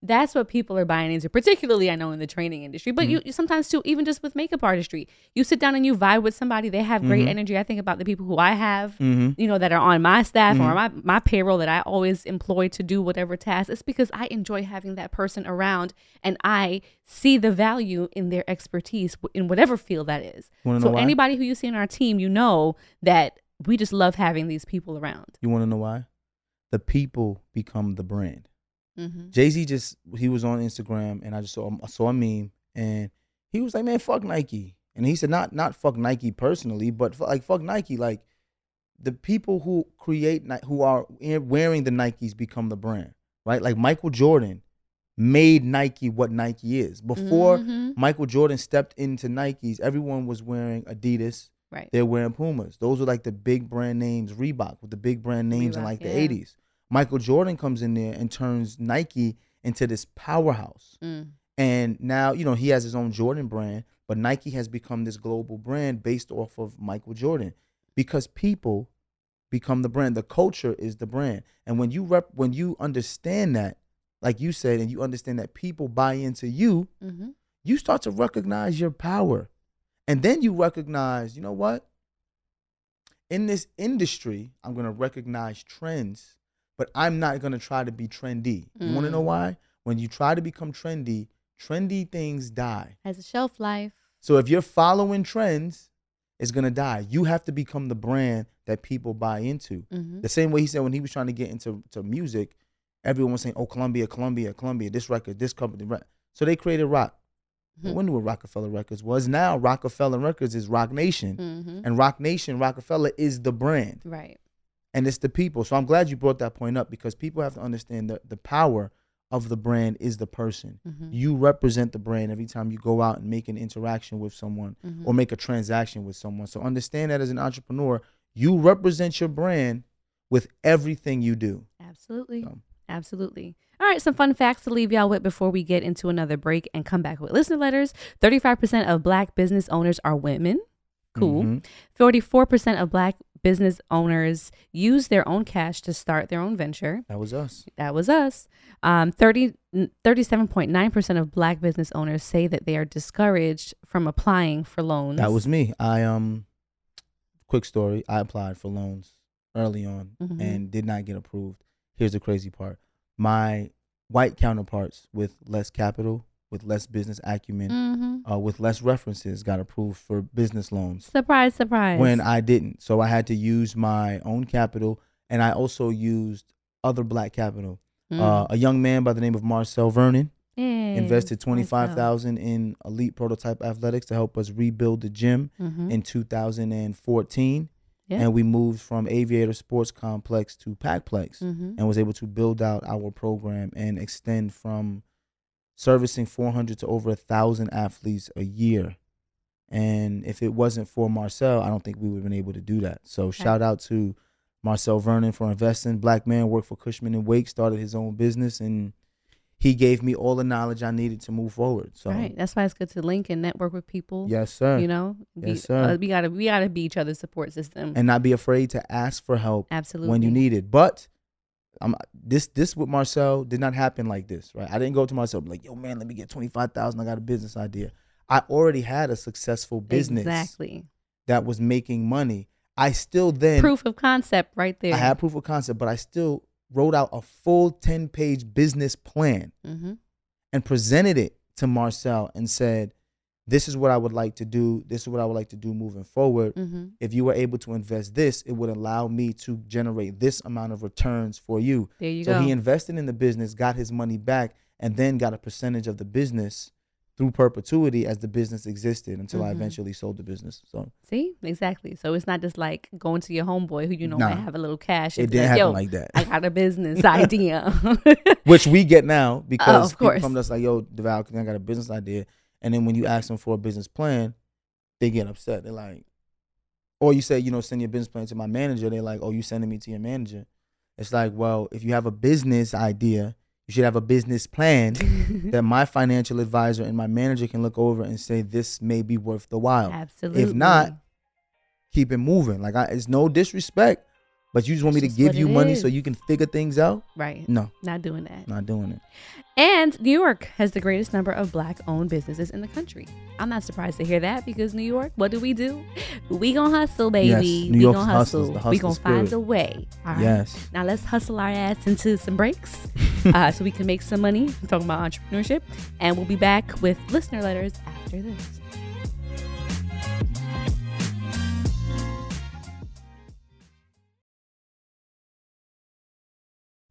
That's what people are buying into. Particularly, I know in the training industry, but Mm-hmm. you, you sometimes too, even just with makeup artistry, you sit down and you vibe with somebody. They have great Mhm. energy. I think about the people who I have, Mhm. you know, that are on my staff or Mhm. my my payroll that I always employ to do whatever task. It's because I enjoy having that person around, and I see the value in their expertise in whatever field that is. So why? anybody who you see in our team, you know that we just love having these people around. You want to know why? The people become the brand. Mm-hmm. Jay Z just he was on Instagram and I just saw I saw a meme and he was like, "Man, fuck Nike," and he said, "Not not fuck Nike personally, but fu- like fuck Nike. Like the people who create who are wearing the Nikes become the brand, right? Like Michael Jordan made Nike what Nike is. Before Mhm. Michael Jordan stepped into Nikes, everyone was wearing Adidas. Right. They're wearing Pumas. Those were like the big brand names, Reebok with the big brand names in like the yeah. 80s. Michael Jordan comes in there and turns Nike into this powerhouse. Mm. And now, you know, he has his own Jordan brand, but Nike has become this global brand based off of Michael Jordan because people become the brand. The culture is the brand. And when you rep when you understand that, like you said, and you understand that people buy into you, Mm-hmm. you start to recognize your power. And then you recognize, you know what? In this industry, I'm going to recognize trends, but I'm not going to try to be trendy. You want to know Mm. why? When you try to become trendy, trendy things die. Has a shelf life. So if you're following trends, it's going to die. You have to become the brand that people buy into. Mm-hmm. The same way he said when he was trying to get into to music, everyone was saying, "Oh, Columbia, Columbia, Columbia, this record, this company." right?" So they created rock. Mhm. We knew what Roc-A-Fella Records was. Now Roc-A-Fella Records is Roc Nation, Mm-hmm. and Roc Nation, Roc-A-Fella is the brand, Right. And it's the people. So I'm glad you brought that point up because people have to understand that the power of the brand is the person. Mhm. You represent the brand every time you go out and make an interaction with someone Mhm. or make a transaction with someone. So understand that as an entrepreneur, you represent your brand with everything you do. Absolutely. So- Absolutely. All right, some fun facts to leave y'all with before we get into another break and come back with listener letters. 35% of black business owners are women. Cool. Mhm. 44% of black business owners use their own cash to start their own venture. That was us. That was us. Um, 30, 37.9% of black business owners say that they are discouraged from applying for loans. That was me. I um quick story. I applied for loans early on Mhm. and did not get approved. Here's the crazy part. My white counterparts with less capital, with less business acumen, Mhm. uh, with less references got approved for business loans Surprise, surprise. when I didn't. So I had to use my own capital and I also used other black capital. Mm. Uh, a young man by the name of Marcel Vernon Yay. invested twenty Nice five job. thousand in Elite Prototype Athletics to help us rebuild the gym Mhm. in 2014, Yeah. and we moved from Aviator Sports Complex to Packplex, Mhm. and was able to build out our program and extend from servicing 400 to over a thousand athletes a year. And if it wasn't for Marcel, I don't think we would have been able to do that. So shout out to Marcel Vernon for investing. Black man worked for Cushman and Wake, started his own business, and he gave me all the knowledge I needed to move forward. So right. That's why it's good to link and network with people. yes, sir. You know, be, Yes, sir. uh, we gotta we gotta be each other's support system. and not be afraid to ask for help Absolutely. when you need it. But um, this this with Marcel did not happen like this, right? I didn't go to Marcel like, yo man, let me get twenty five thousand. I got a business idea. I already had a successful business Exactly. that was making money. I still then Proof of concept right there. I had proof of concept, but I still wrote out a full ten page business plan hmm and presented it to Marcel and said, "This is what I would like to do. This is what I would like to do moving forward. hmm If you were able to invest this, it would allow me to generate this amount of returns for you." There you so go. he invested in the business, got his money back, and then got a percentage of the business through perpetuity as the business existed until I Mhm. eventually sold the business. So See, exactly. So it's not just like going to your homeboy who you know Nah. might have a little cash. it didn't like, happen like that. I got a business [LAUGHS] idea. Which we get now because Oh, of people course. come to us like, "Yo, Devale, I got a business idea," and then when you ask them for a business plan, they get upset. They're like, or you say, you know, send your business plan to my manager. They're like, "Oh, you sending me to your manager?" It's like, well, if you have a business idea, you should have a business plan [LAUGHS] that my financial advisor and my manager can look over and say this may be worth the while. Absolutely. If not, keep it moving. Like, I, it's no disrespect, But you just want me to give you money so you can figure things out? Right. No, Not doing that. not doing it. And New York has the greatest number of black owned businesses in the country. I'm not surprised to hear that because New York, what do we do? We gonna hustle, baby. Yes, New we York's gonna hustle. the we gonna find a way. All right. Yes. Now let's hustle our ass into some breaks [LAUGHS] uh, so we can make some money. I'm talking about entrepreneurship. And we'll be back with listener letters after this.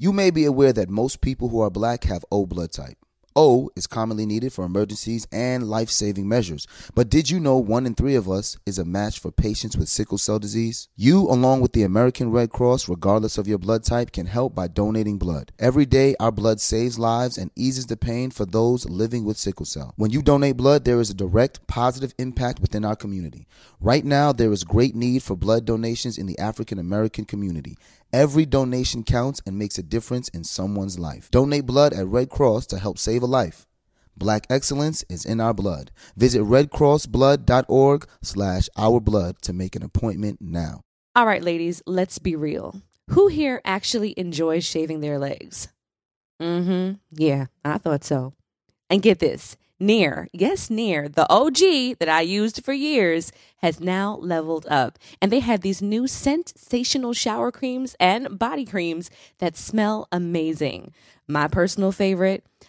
You may be aware that most people who are black have O blood type. O is commonly needed for emergencies and life saving measures. But did you know one in three of us is a match for patients with sickle cell disease? You, along with the American Red Cross, regardless of your blood type, can help by donating blood. Every day, our blood saves lives and eases the pain for those living with sickle cell. When you donate blood, there is a direct positive impact within our community. Right now, there is great need for blood donations in the African American community. Every donation counts and makes a difference in someone's life. Donate blood at Red Cross to help save a life. Black excellence is in our blood. Visit redcrossblood.org slash our blood to make an appointment now. All right, ladies, let's be real. Who here actually enjoys shaving their legs? Mm hmm. Yeah, I thought so. And get this Nair, yes, Nair, the OG that I used for years, has now leveled up. And they have these new sensational shower creams and body creams that smell amazing. My personal favorite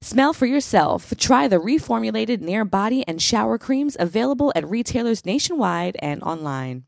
Smell for yourself. Try the reformulated Nair body and shower creams available at retailers nationwide and online.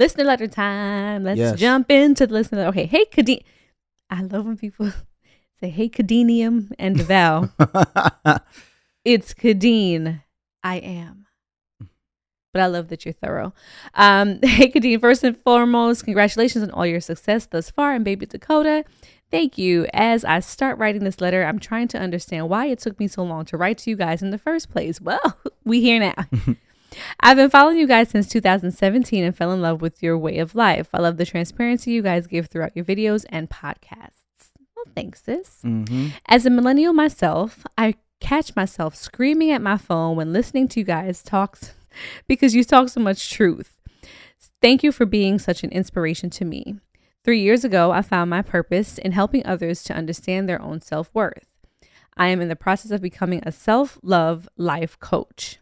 Listener letter time. Let's Yes. jump into the listener letter. Okay. Hey, Khadeen. I love when people [LAUGHS] say, hey, Kadenium and Devale. [LAUGHS] it's Khadeen. I am. But I love that you're thorough. Um, [LAUGHS] hey, Khadeen, first and foremost, congratulations on all your success thus far in Baby Dakota. Thank you. As I start writing this letter, I'm trying to understand why it took me so long to write to you guys in the first place. Well, we here now. I've been following you guys since 2017 and fell in love with your way of life. I love the transparency you guys give throughout your videos and podcasts. Well, thanks, sis. Mm-hmm. As a millennial myself, I catch myself screaming at my phone when listening to you guys talk because you talk so much truth. Thank you for being such an inspiration to me. Three years ago, I found my purpose in helping others to understand their own self worth. I am in the process of becoming a self love life coach.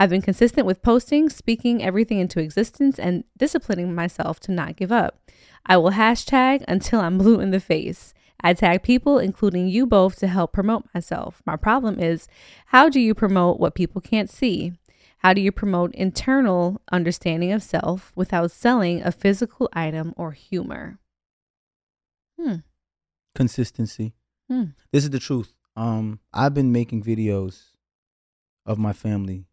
I've been consistent with posting, speaking everything into existence, and disciplining myself to not give up. I will hashtag until I'm blue in the face. I tag people, including you both, to help promote myself. My problem is how do you promote what people can't see? How do you promote internal understanding of self without selling a physical item or humor? Hmm. Consistency. Hmm. This is the truth. Um, I've been making videos of my family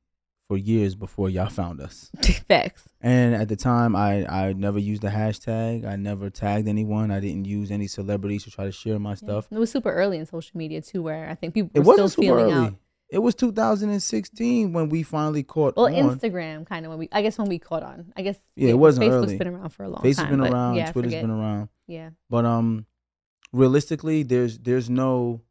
for years before y'all found us. [LAUGHS] Facts. And at the time, I I never used a hashtag. I never tagged anyone. I didn't use any celebrities to try to share my stuff. It was super early in social media too, where I think people It were still feeling early. out. It was 2016 when we finally caught Well, on. Instagram kind of when we, I guess when we caught on. I guess Yeah, it wasn't Facebook's early. been around for a long Facebook's time. Facebook's been around. yeah, Twitter's been around. Yeah. But um, realistically, there's there's no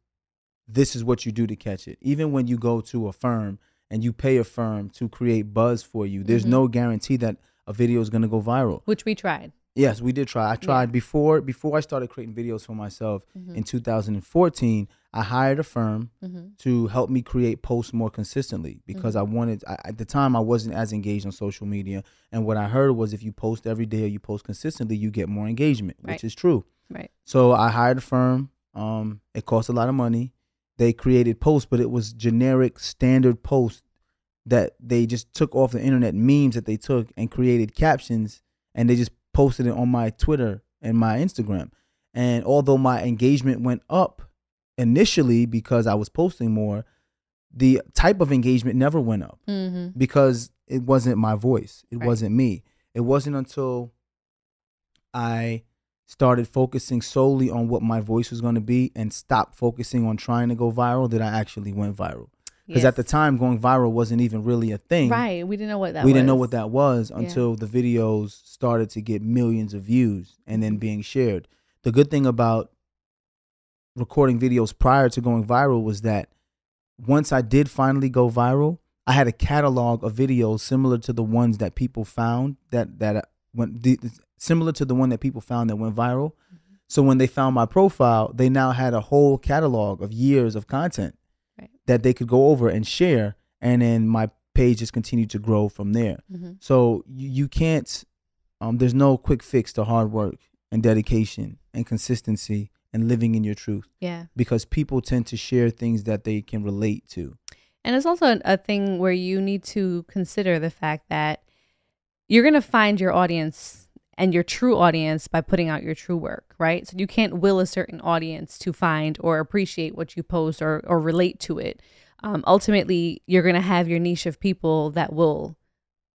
this is what you do to catch it. Even when you go to a firm and you pay a firm to create buzz for you, there's Mhm. no guarantee that a video is going to go viral. Which we tried. Yes, we did try. I tried before before I started creating videos for myself Mhm. in 2014. I hired a firm Mhm. to help me create posts more consistently because I wanted. I, at the time, I wasn't as engaged on social media, and what I heard was if you post every day or you post consistently, you get more engagement, Right. which is true. Right. So I hired a firm. Um, it cost a lot of money. They created posts, but it was generic, standard posts that they just took off the internet, memes that they took and created captions, and they just posted it on my Twitter and my Instagram. And although my engagement went up initially because I was posting more, the type of engagement never went up Mm-hmm. because it wasn't my voice. It Right. wasn't me. It wasn't until I started focusing solely on what my voice was going to be and stopped focusing on trying to go viral that I actually went viral. Because at the time, going viral wasn't even really a thing. Right. We didn't know what that we was. didn't know what that was Yeah. until the videos started to get millions of views and then being shared. The good thing about recording videos prior to going viral was that once I did finally go viral, I had a catalog of videos similar to the ones that people found that that went similar to the one that people found that went viral. Mm-hmm. So when they found my profile, they now had a whole catalog of years of content Right. that they could go over and share, and then my page just continued to grow from there. Mhm. So you, you can't. Um, there's no quick fix to hard work and dedication and consistency and living in your truth Yeah. because people tend to share things that they can relate to. And it's also a thing where you need to consider the fact that you're going to find your audience and your true audience by putting out your true work, right? So you can't will a certain audience to find or appreciate what you post or, or relate to it. Um, ultimately, you're going to have your niche of people that will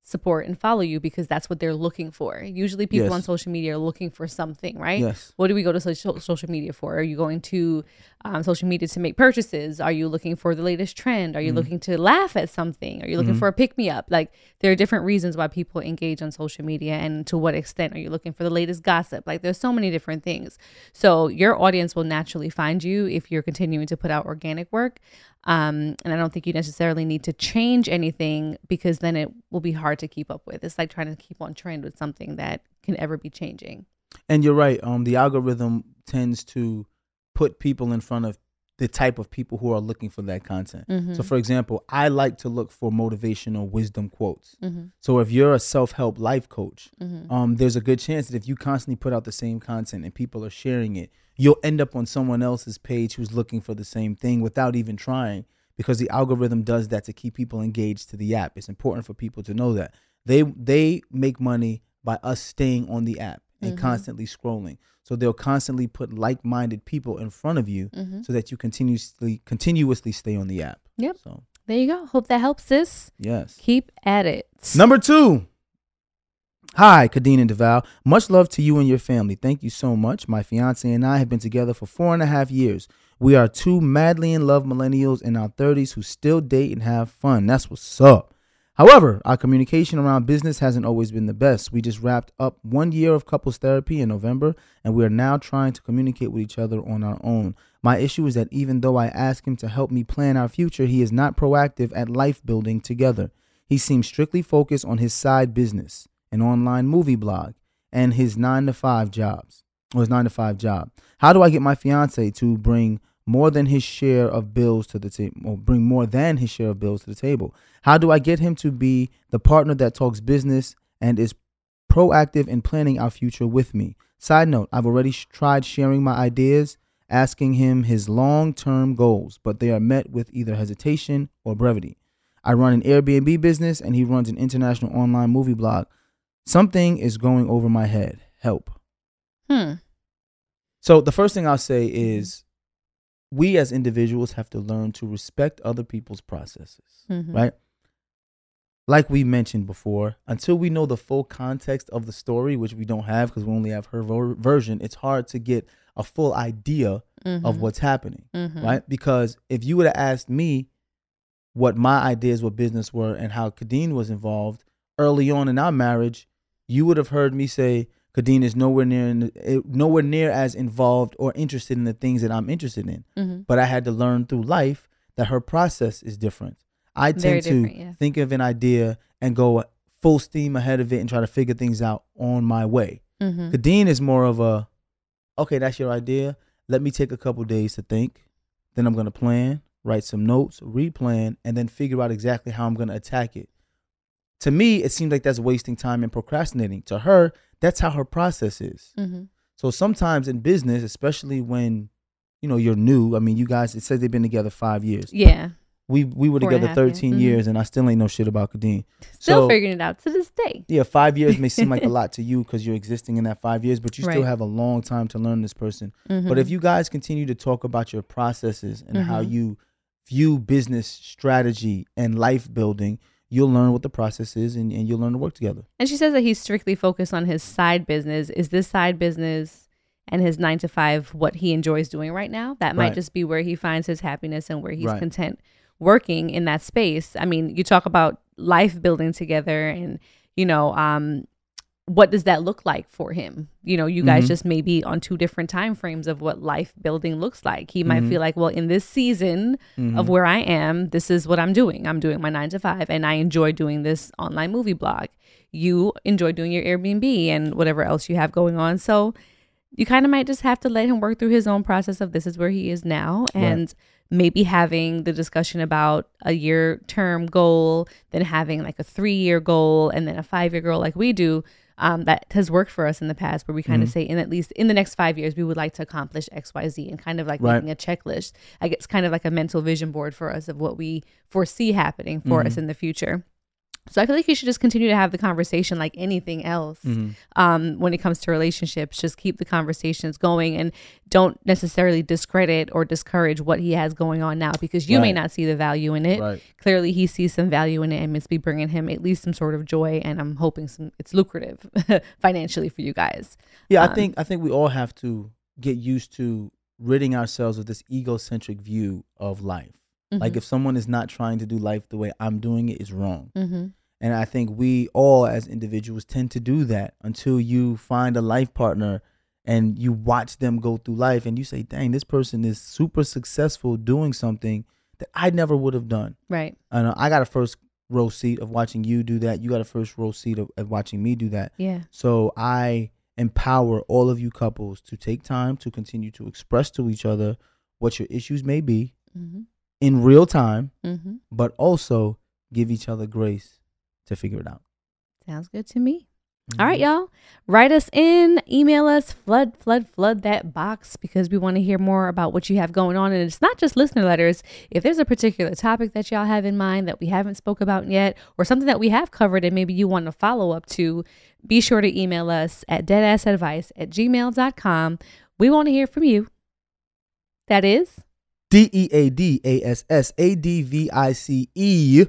support and follow you because that's what they're looking for. Usually, people Yes. on social media are looking for something, right? Yes. What do we go to social social media for? Are you going to um, social media to make purchases? Are you looking for the latest trend? Are you Mhm. looking to laugh at something? Are you looking Mhm. for a pick me up? Like there are different reasons why people engage on social media, and to what extent are you looking for the latest gossip? Like there's so many different things. So your audience will naturally find you if you're continuing to put out organic work. Um, and I don't think you necessarily need to change anything because then it will be hard to keep up with. It's like trying to keep on trend with something that can ever be changing. And you're right. Um, the algorithm tends to put people in front of the type of people who are looking for that content. Mhm. So, for example, I like to look for motivational wisdom quotes. Mhm. So, if you're a self-help life coach, Mhm. um, there's a good chance that if you constantly put out the same content and people are sharing it, you'll end up on someone else's page who's looking for the same thing without even trying. Because the algorithm does that to keep people engaged to the app. It's important for people to know that they they make money by us staying on the app and Mhm. constantly scrolling. So they'll constantly put like-minded people in front of you Mhm. so that you continuously continuously stay on the app. Yep. So There you go. Hope that helps, sis. yes. Keep at it. Number two. Hi, Khadeen and Devale. Much love to you and your family. Thank you so much. My fiance and I have been together for four and a half years. We are two madly in love millennials in our 30s who still date and have fun. That's what's up. However, our communication around business hasn't always been the best. We just wrapped up one year of couples therapy in November, and we are now trying to communicate with each other on our own. My issue is that even though I ask him to help me plan our future, he is not proactive at life building together. He seems strictly focused on his side business, an online movie blog, and his nine to five jobs, or his nine to five job. How do I get my fiance to bring more than his share of bills to the table, or bring more than his share of bills to the table? How do I get him to be the partner that talks business and is proactive in planning our future with me? Side note, I've already sh- tried sharing my ideas, asking him his long term goals, but they are met with either hesitation or brevity. I run an Airbnb business and he runs an international online movie blog. Something is going over my head. Help. Hmm. So the first thing I'll say is we as individuals have to learn to respect other people's processes, Mhm. right? Like we mentioned before, until we know the full context of the story, which we don't have because we only have her ver- version, it's hard to get a full idea of Mhm. what's happening, Mhm. right? Because if you would have asked me what my ideas what business were and how Khadeen was involved early on in our marriage, you would have heard me say Khadeen is nowhere near in eh, nowhere near as involved or interested in the things that I'm interested in. Mhm. But I had to learn through life that her process is different. I Very tend to yeah. think of an idea and go full steam ahead of it and try to figure things out on my way. Khadeen is more of a, okay, that's your idea. Let me take a couple days to think. Then I'm gonna plan, write some notes, replan, and then figure out exactly how I'm gonna attack it. To me, it seems like that's wasting time and procrastinating. To her, that's how her process is. Mhm. So sometimes in business, especially when you know you're new. I mean, you guys. It says they've been together five years. Yeah. We we were Four and a together yeah. 13 Mhm. years, and I still ain't know shit about Khadeen. Still so, figuring it out to this day. yeah, five years may seem like a [LAUGHS] lot to you because you're existing in that five years, but you still have a long time to learn this person. But if you guys continue to talk about your processes and how Mhm. you view business strategy and life building, you'll learn what the process is and, and you'll learn to work together. And she says that he's strictly focused on his side business. Is this side business and his nine to five what he enjoys doing right now? That might Right. just be where he finds his happiness and where he's Right. content working in that space. I mean, you talk about life building together and, you know, um, what does that look like for him? You know, you guys Mhm. just may be on two different time frames of what life building looks like. He might Mhm. feel like, well, in this season of Mhm. where I am, this is what I'm doing. I'm doing my nine to five, and I enjoy doing this online movie blog. You enjoy doing your Airbnb and whatever else you have going on. So you kind of might just have to let him work through his own process of this is where he is now, Right. and maybe having the discussion about a year term goal, then having like a three year goal, and then a five year goal, like we do. Um, that has worked for us in the past, where we kind of Mhm. say, in at least in the next five years, we would like to accomplish X, Y, Z, and kind of like Right. making a checklist. I guess kind of like a mental vision board for us of what we foresee happening for us Mhm. in the future. So I feel like you should just continue to have the conversation like anything else Mhm. um, when it comes to relationships. Just keep the conversations going and don't necessarily discredit or discourage what he has going on now because you may not see the value in it. Right. Clearly, he sees some value in it and it's be bringing him at least some sort of joy. And I'm hoping some it's lucrative [LAUGHS] financially for you guys. Yeah, I Um, think I think we all have to get used to ridding ourselves of this egocentric view of life. Like Mhm. if someone is not trying to do life the way I'm doing it is wrong. Mm-hmm. And I think we all as individuals tend to do that until you find a life partner and you watch them go through life and you say, dang, this person is super successful doing something that I never would have done. Right. And I got a first row seat of watching you do that. You got a first row seat of, of watching me do that. Yeah. So I empower all of you couples to take time to continue to express to each other what your issues may be Mm-hmm. In real time, Mm-hmm. but also give each other grace to figure it out. Sounds good to me. Mm-hmm. All right, y'all. Write us in, email us, flood, flood, flood that box because we want to hear more about what you have going on. And it's not just listener letters. If there's a particular topic that y'all have in mind that we haven't spoke about yet, or something that we have covered and maybe you want to follow up to, be sure to email us at deadassadvice at gmail.com. We want to hear from you. That is D E A D A S S A D V I C E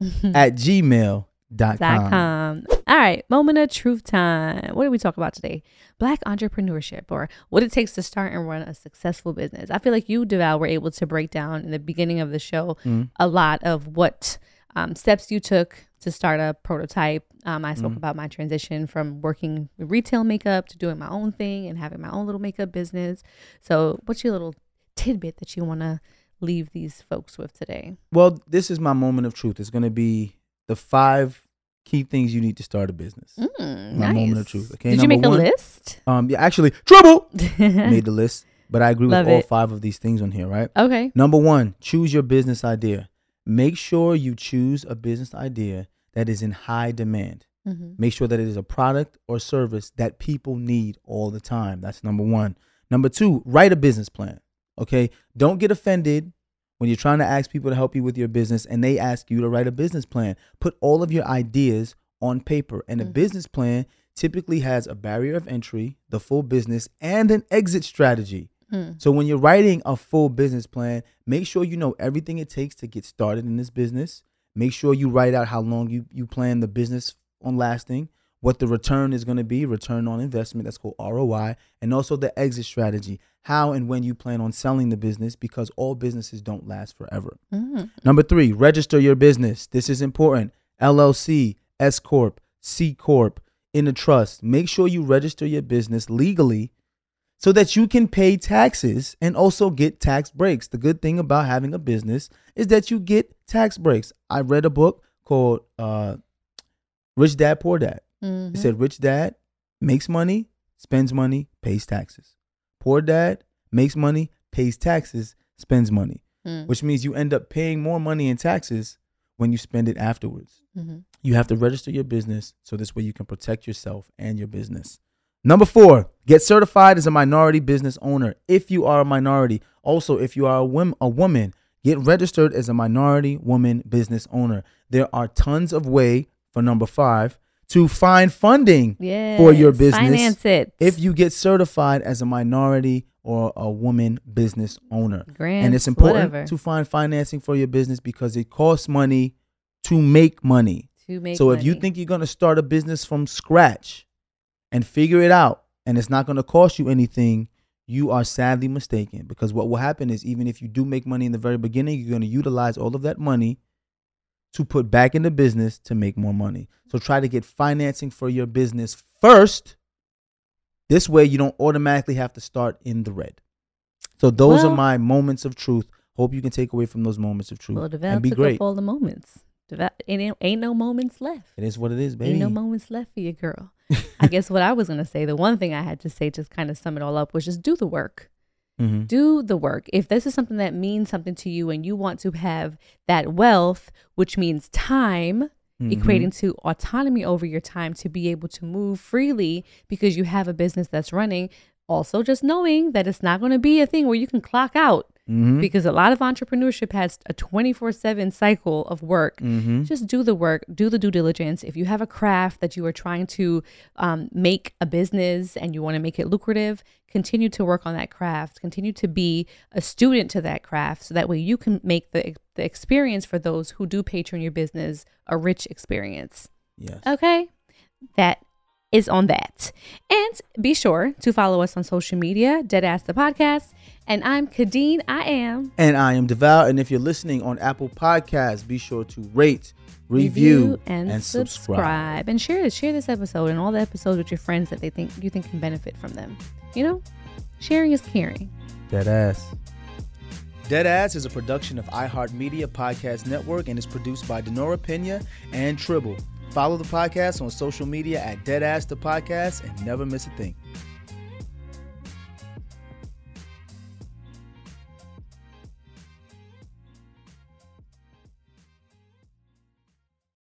[LAUGHS] at gmail dot com. All right, moment of truth time. What did we talk about today? Black entrepreneurship or what it takes to start and run a successful business. I feel like you, Devale, were able to break down in the beginning of the show Mhm. a lot of what um, steps you took to start a prototype. Um, I spoke Mhm. about my transition from working retail makeup to doing my own thing and having my own little makeup business. So, what's your little tidbit that you want to leave these folks with today? Well, this is my moment of truth. It's going to be the five key things you need to start a business. Mm, My moment of nice. truth. Okay, Did you make number a list? Um, yeah, actually, trouble [LAUGHS] made the list, but I agree with all it. five of these things on here. Right. Okay. Number one, choose your business idea. Make sure you choose a business idea that is in high demand. Mm-hmm. Make sure that it is a product or service that people need all the time. That's number one. Number two, write a business plan. Okay. Don't get offended when you're trying to ask people to help you with your business and they ask you to write a business plan, put all of your ideas on paper. And a mm-hmm. business plan typically has a barrier of entry, the full business, and an exit strategy. Hmm. So when you're writing a full business plan, make sure you know everything it takes to get started in this business. Make sure you write out how long you, you plan the business on lasting, what the return is going to be, return on investment, that's called ROI, and also the exit strategy, how and when you plan on selling the business because all businesses don't last forever. Number three, register your business. This is important. LLC, S Corp, C Corp, in a trust. Make sure you register your business legally so that you can pay taxes and also get tax breaks. The good thing about having a business is that you get tax breaks. I read a book called uh, Rich Dad Poor Dad. Mm-hmm. It said Rich Dad makes money, spends money, pays taxes. Poor Dad makes money, pays taxes, spends money, Mm. which means you end up paying more money in taxes when you spend it afterwards. Mhm. You have to register your business so this way you can protect yourself and your business. Number four, get certified as a minority business owner if you are a minority. Also, if you are a, wom- a woman, get registered as a minority woman business owner. There are tons of way for number five to find funding for your business finance it. if you get certified as a minority or a woman business owner. Grants, and it's important whatever. to find financing for your business because it costs money to make money. To make so if you think you're going to start a business from scratch and figure it out and it's not going to cost you anything, you are sadly mistaken because what will happen is even if you do make money in the very beginning, you're going to utilize all of that money to put back in the business to make more money. So try to get financing for your business first. This way you don't automatically have to start in the red. So those are my moments of truth. Hope you can take away from those moments of truth well, and be took great. up all the moments. Devale, ain't, ain't no moments left. It is what it is, baby. Ain't no moments left for you, girl. [LAUGHS] I guess what I was gonna say, the one thing I had to say to kind of sum it all up was just do the work. Mhm. Do the work. If this is something that means something to you and you want to have that wealth, which means time, Mhm. equating to autonomy over your time to be able to move freely because you have a business that's running. Also, just knowing that it's not going to be a thing where you can clock out Mhm. because a lot of entrepreneurship has a 24 7 cycle of work. Mhm. Just do the work, do the due diligence. If you have a craft that you are trying to um, make a business and you want to make it lucrative, continue to work on that craft, continue to be a student to that craft so that way you can make the, the experience for those who do patron your business a rich experience. Yes. Okay. That is on that. And be sure to follow us on social media, Deadass the Podcast. And I'm Khadeen. I am. And I am Devale. And if you're listening on Apple Podcasts, be sure to rate, review, and, subscribe. And share this, share this episode and all the episodes with your friends that they think you think can benefit from them. You know? Sharing is caring. Dead ass. Dead Ass is a production of iHeartMedia Podcast Network and is produced by Denora Pena and Tribble. Follow the podcast on social media at Deadass the Podcast and never miss a thing.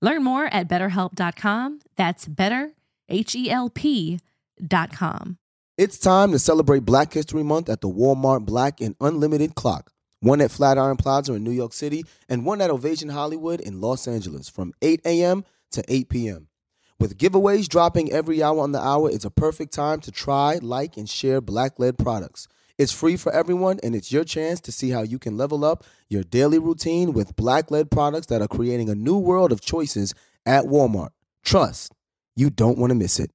Learn more at betterhelp.com. That's better, H E L P.com. It's time to celebrate Black History Month at the Walmart Black and Unlimited Clock. One at Flatiron Plaza in New York City and one at Ovation Hollywood in Los Angeles from 8 a.m. to 8 p.m. With giveaways dropping every hour on the hour, it's a perfect time to try, like, and share black led products. It's free for everyone, and it's your chance to see how you can level up your daily routine with black led products that are creating a new world of choices at Walmart. Trust, you don't want to miss it.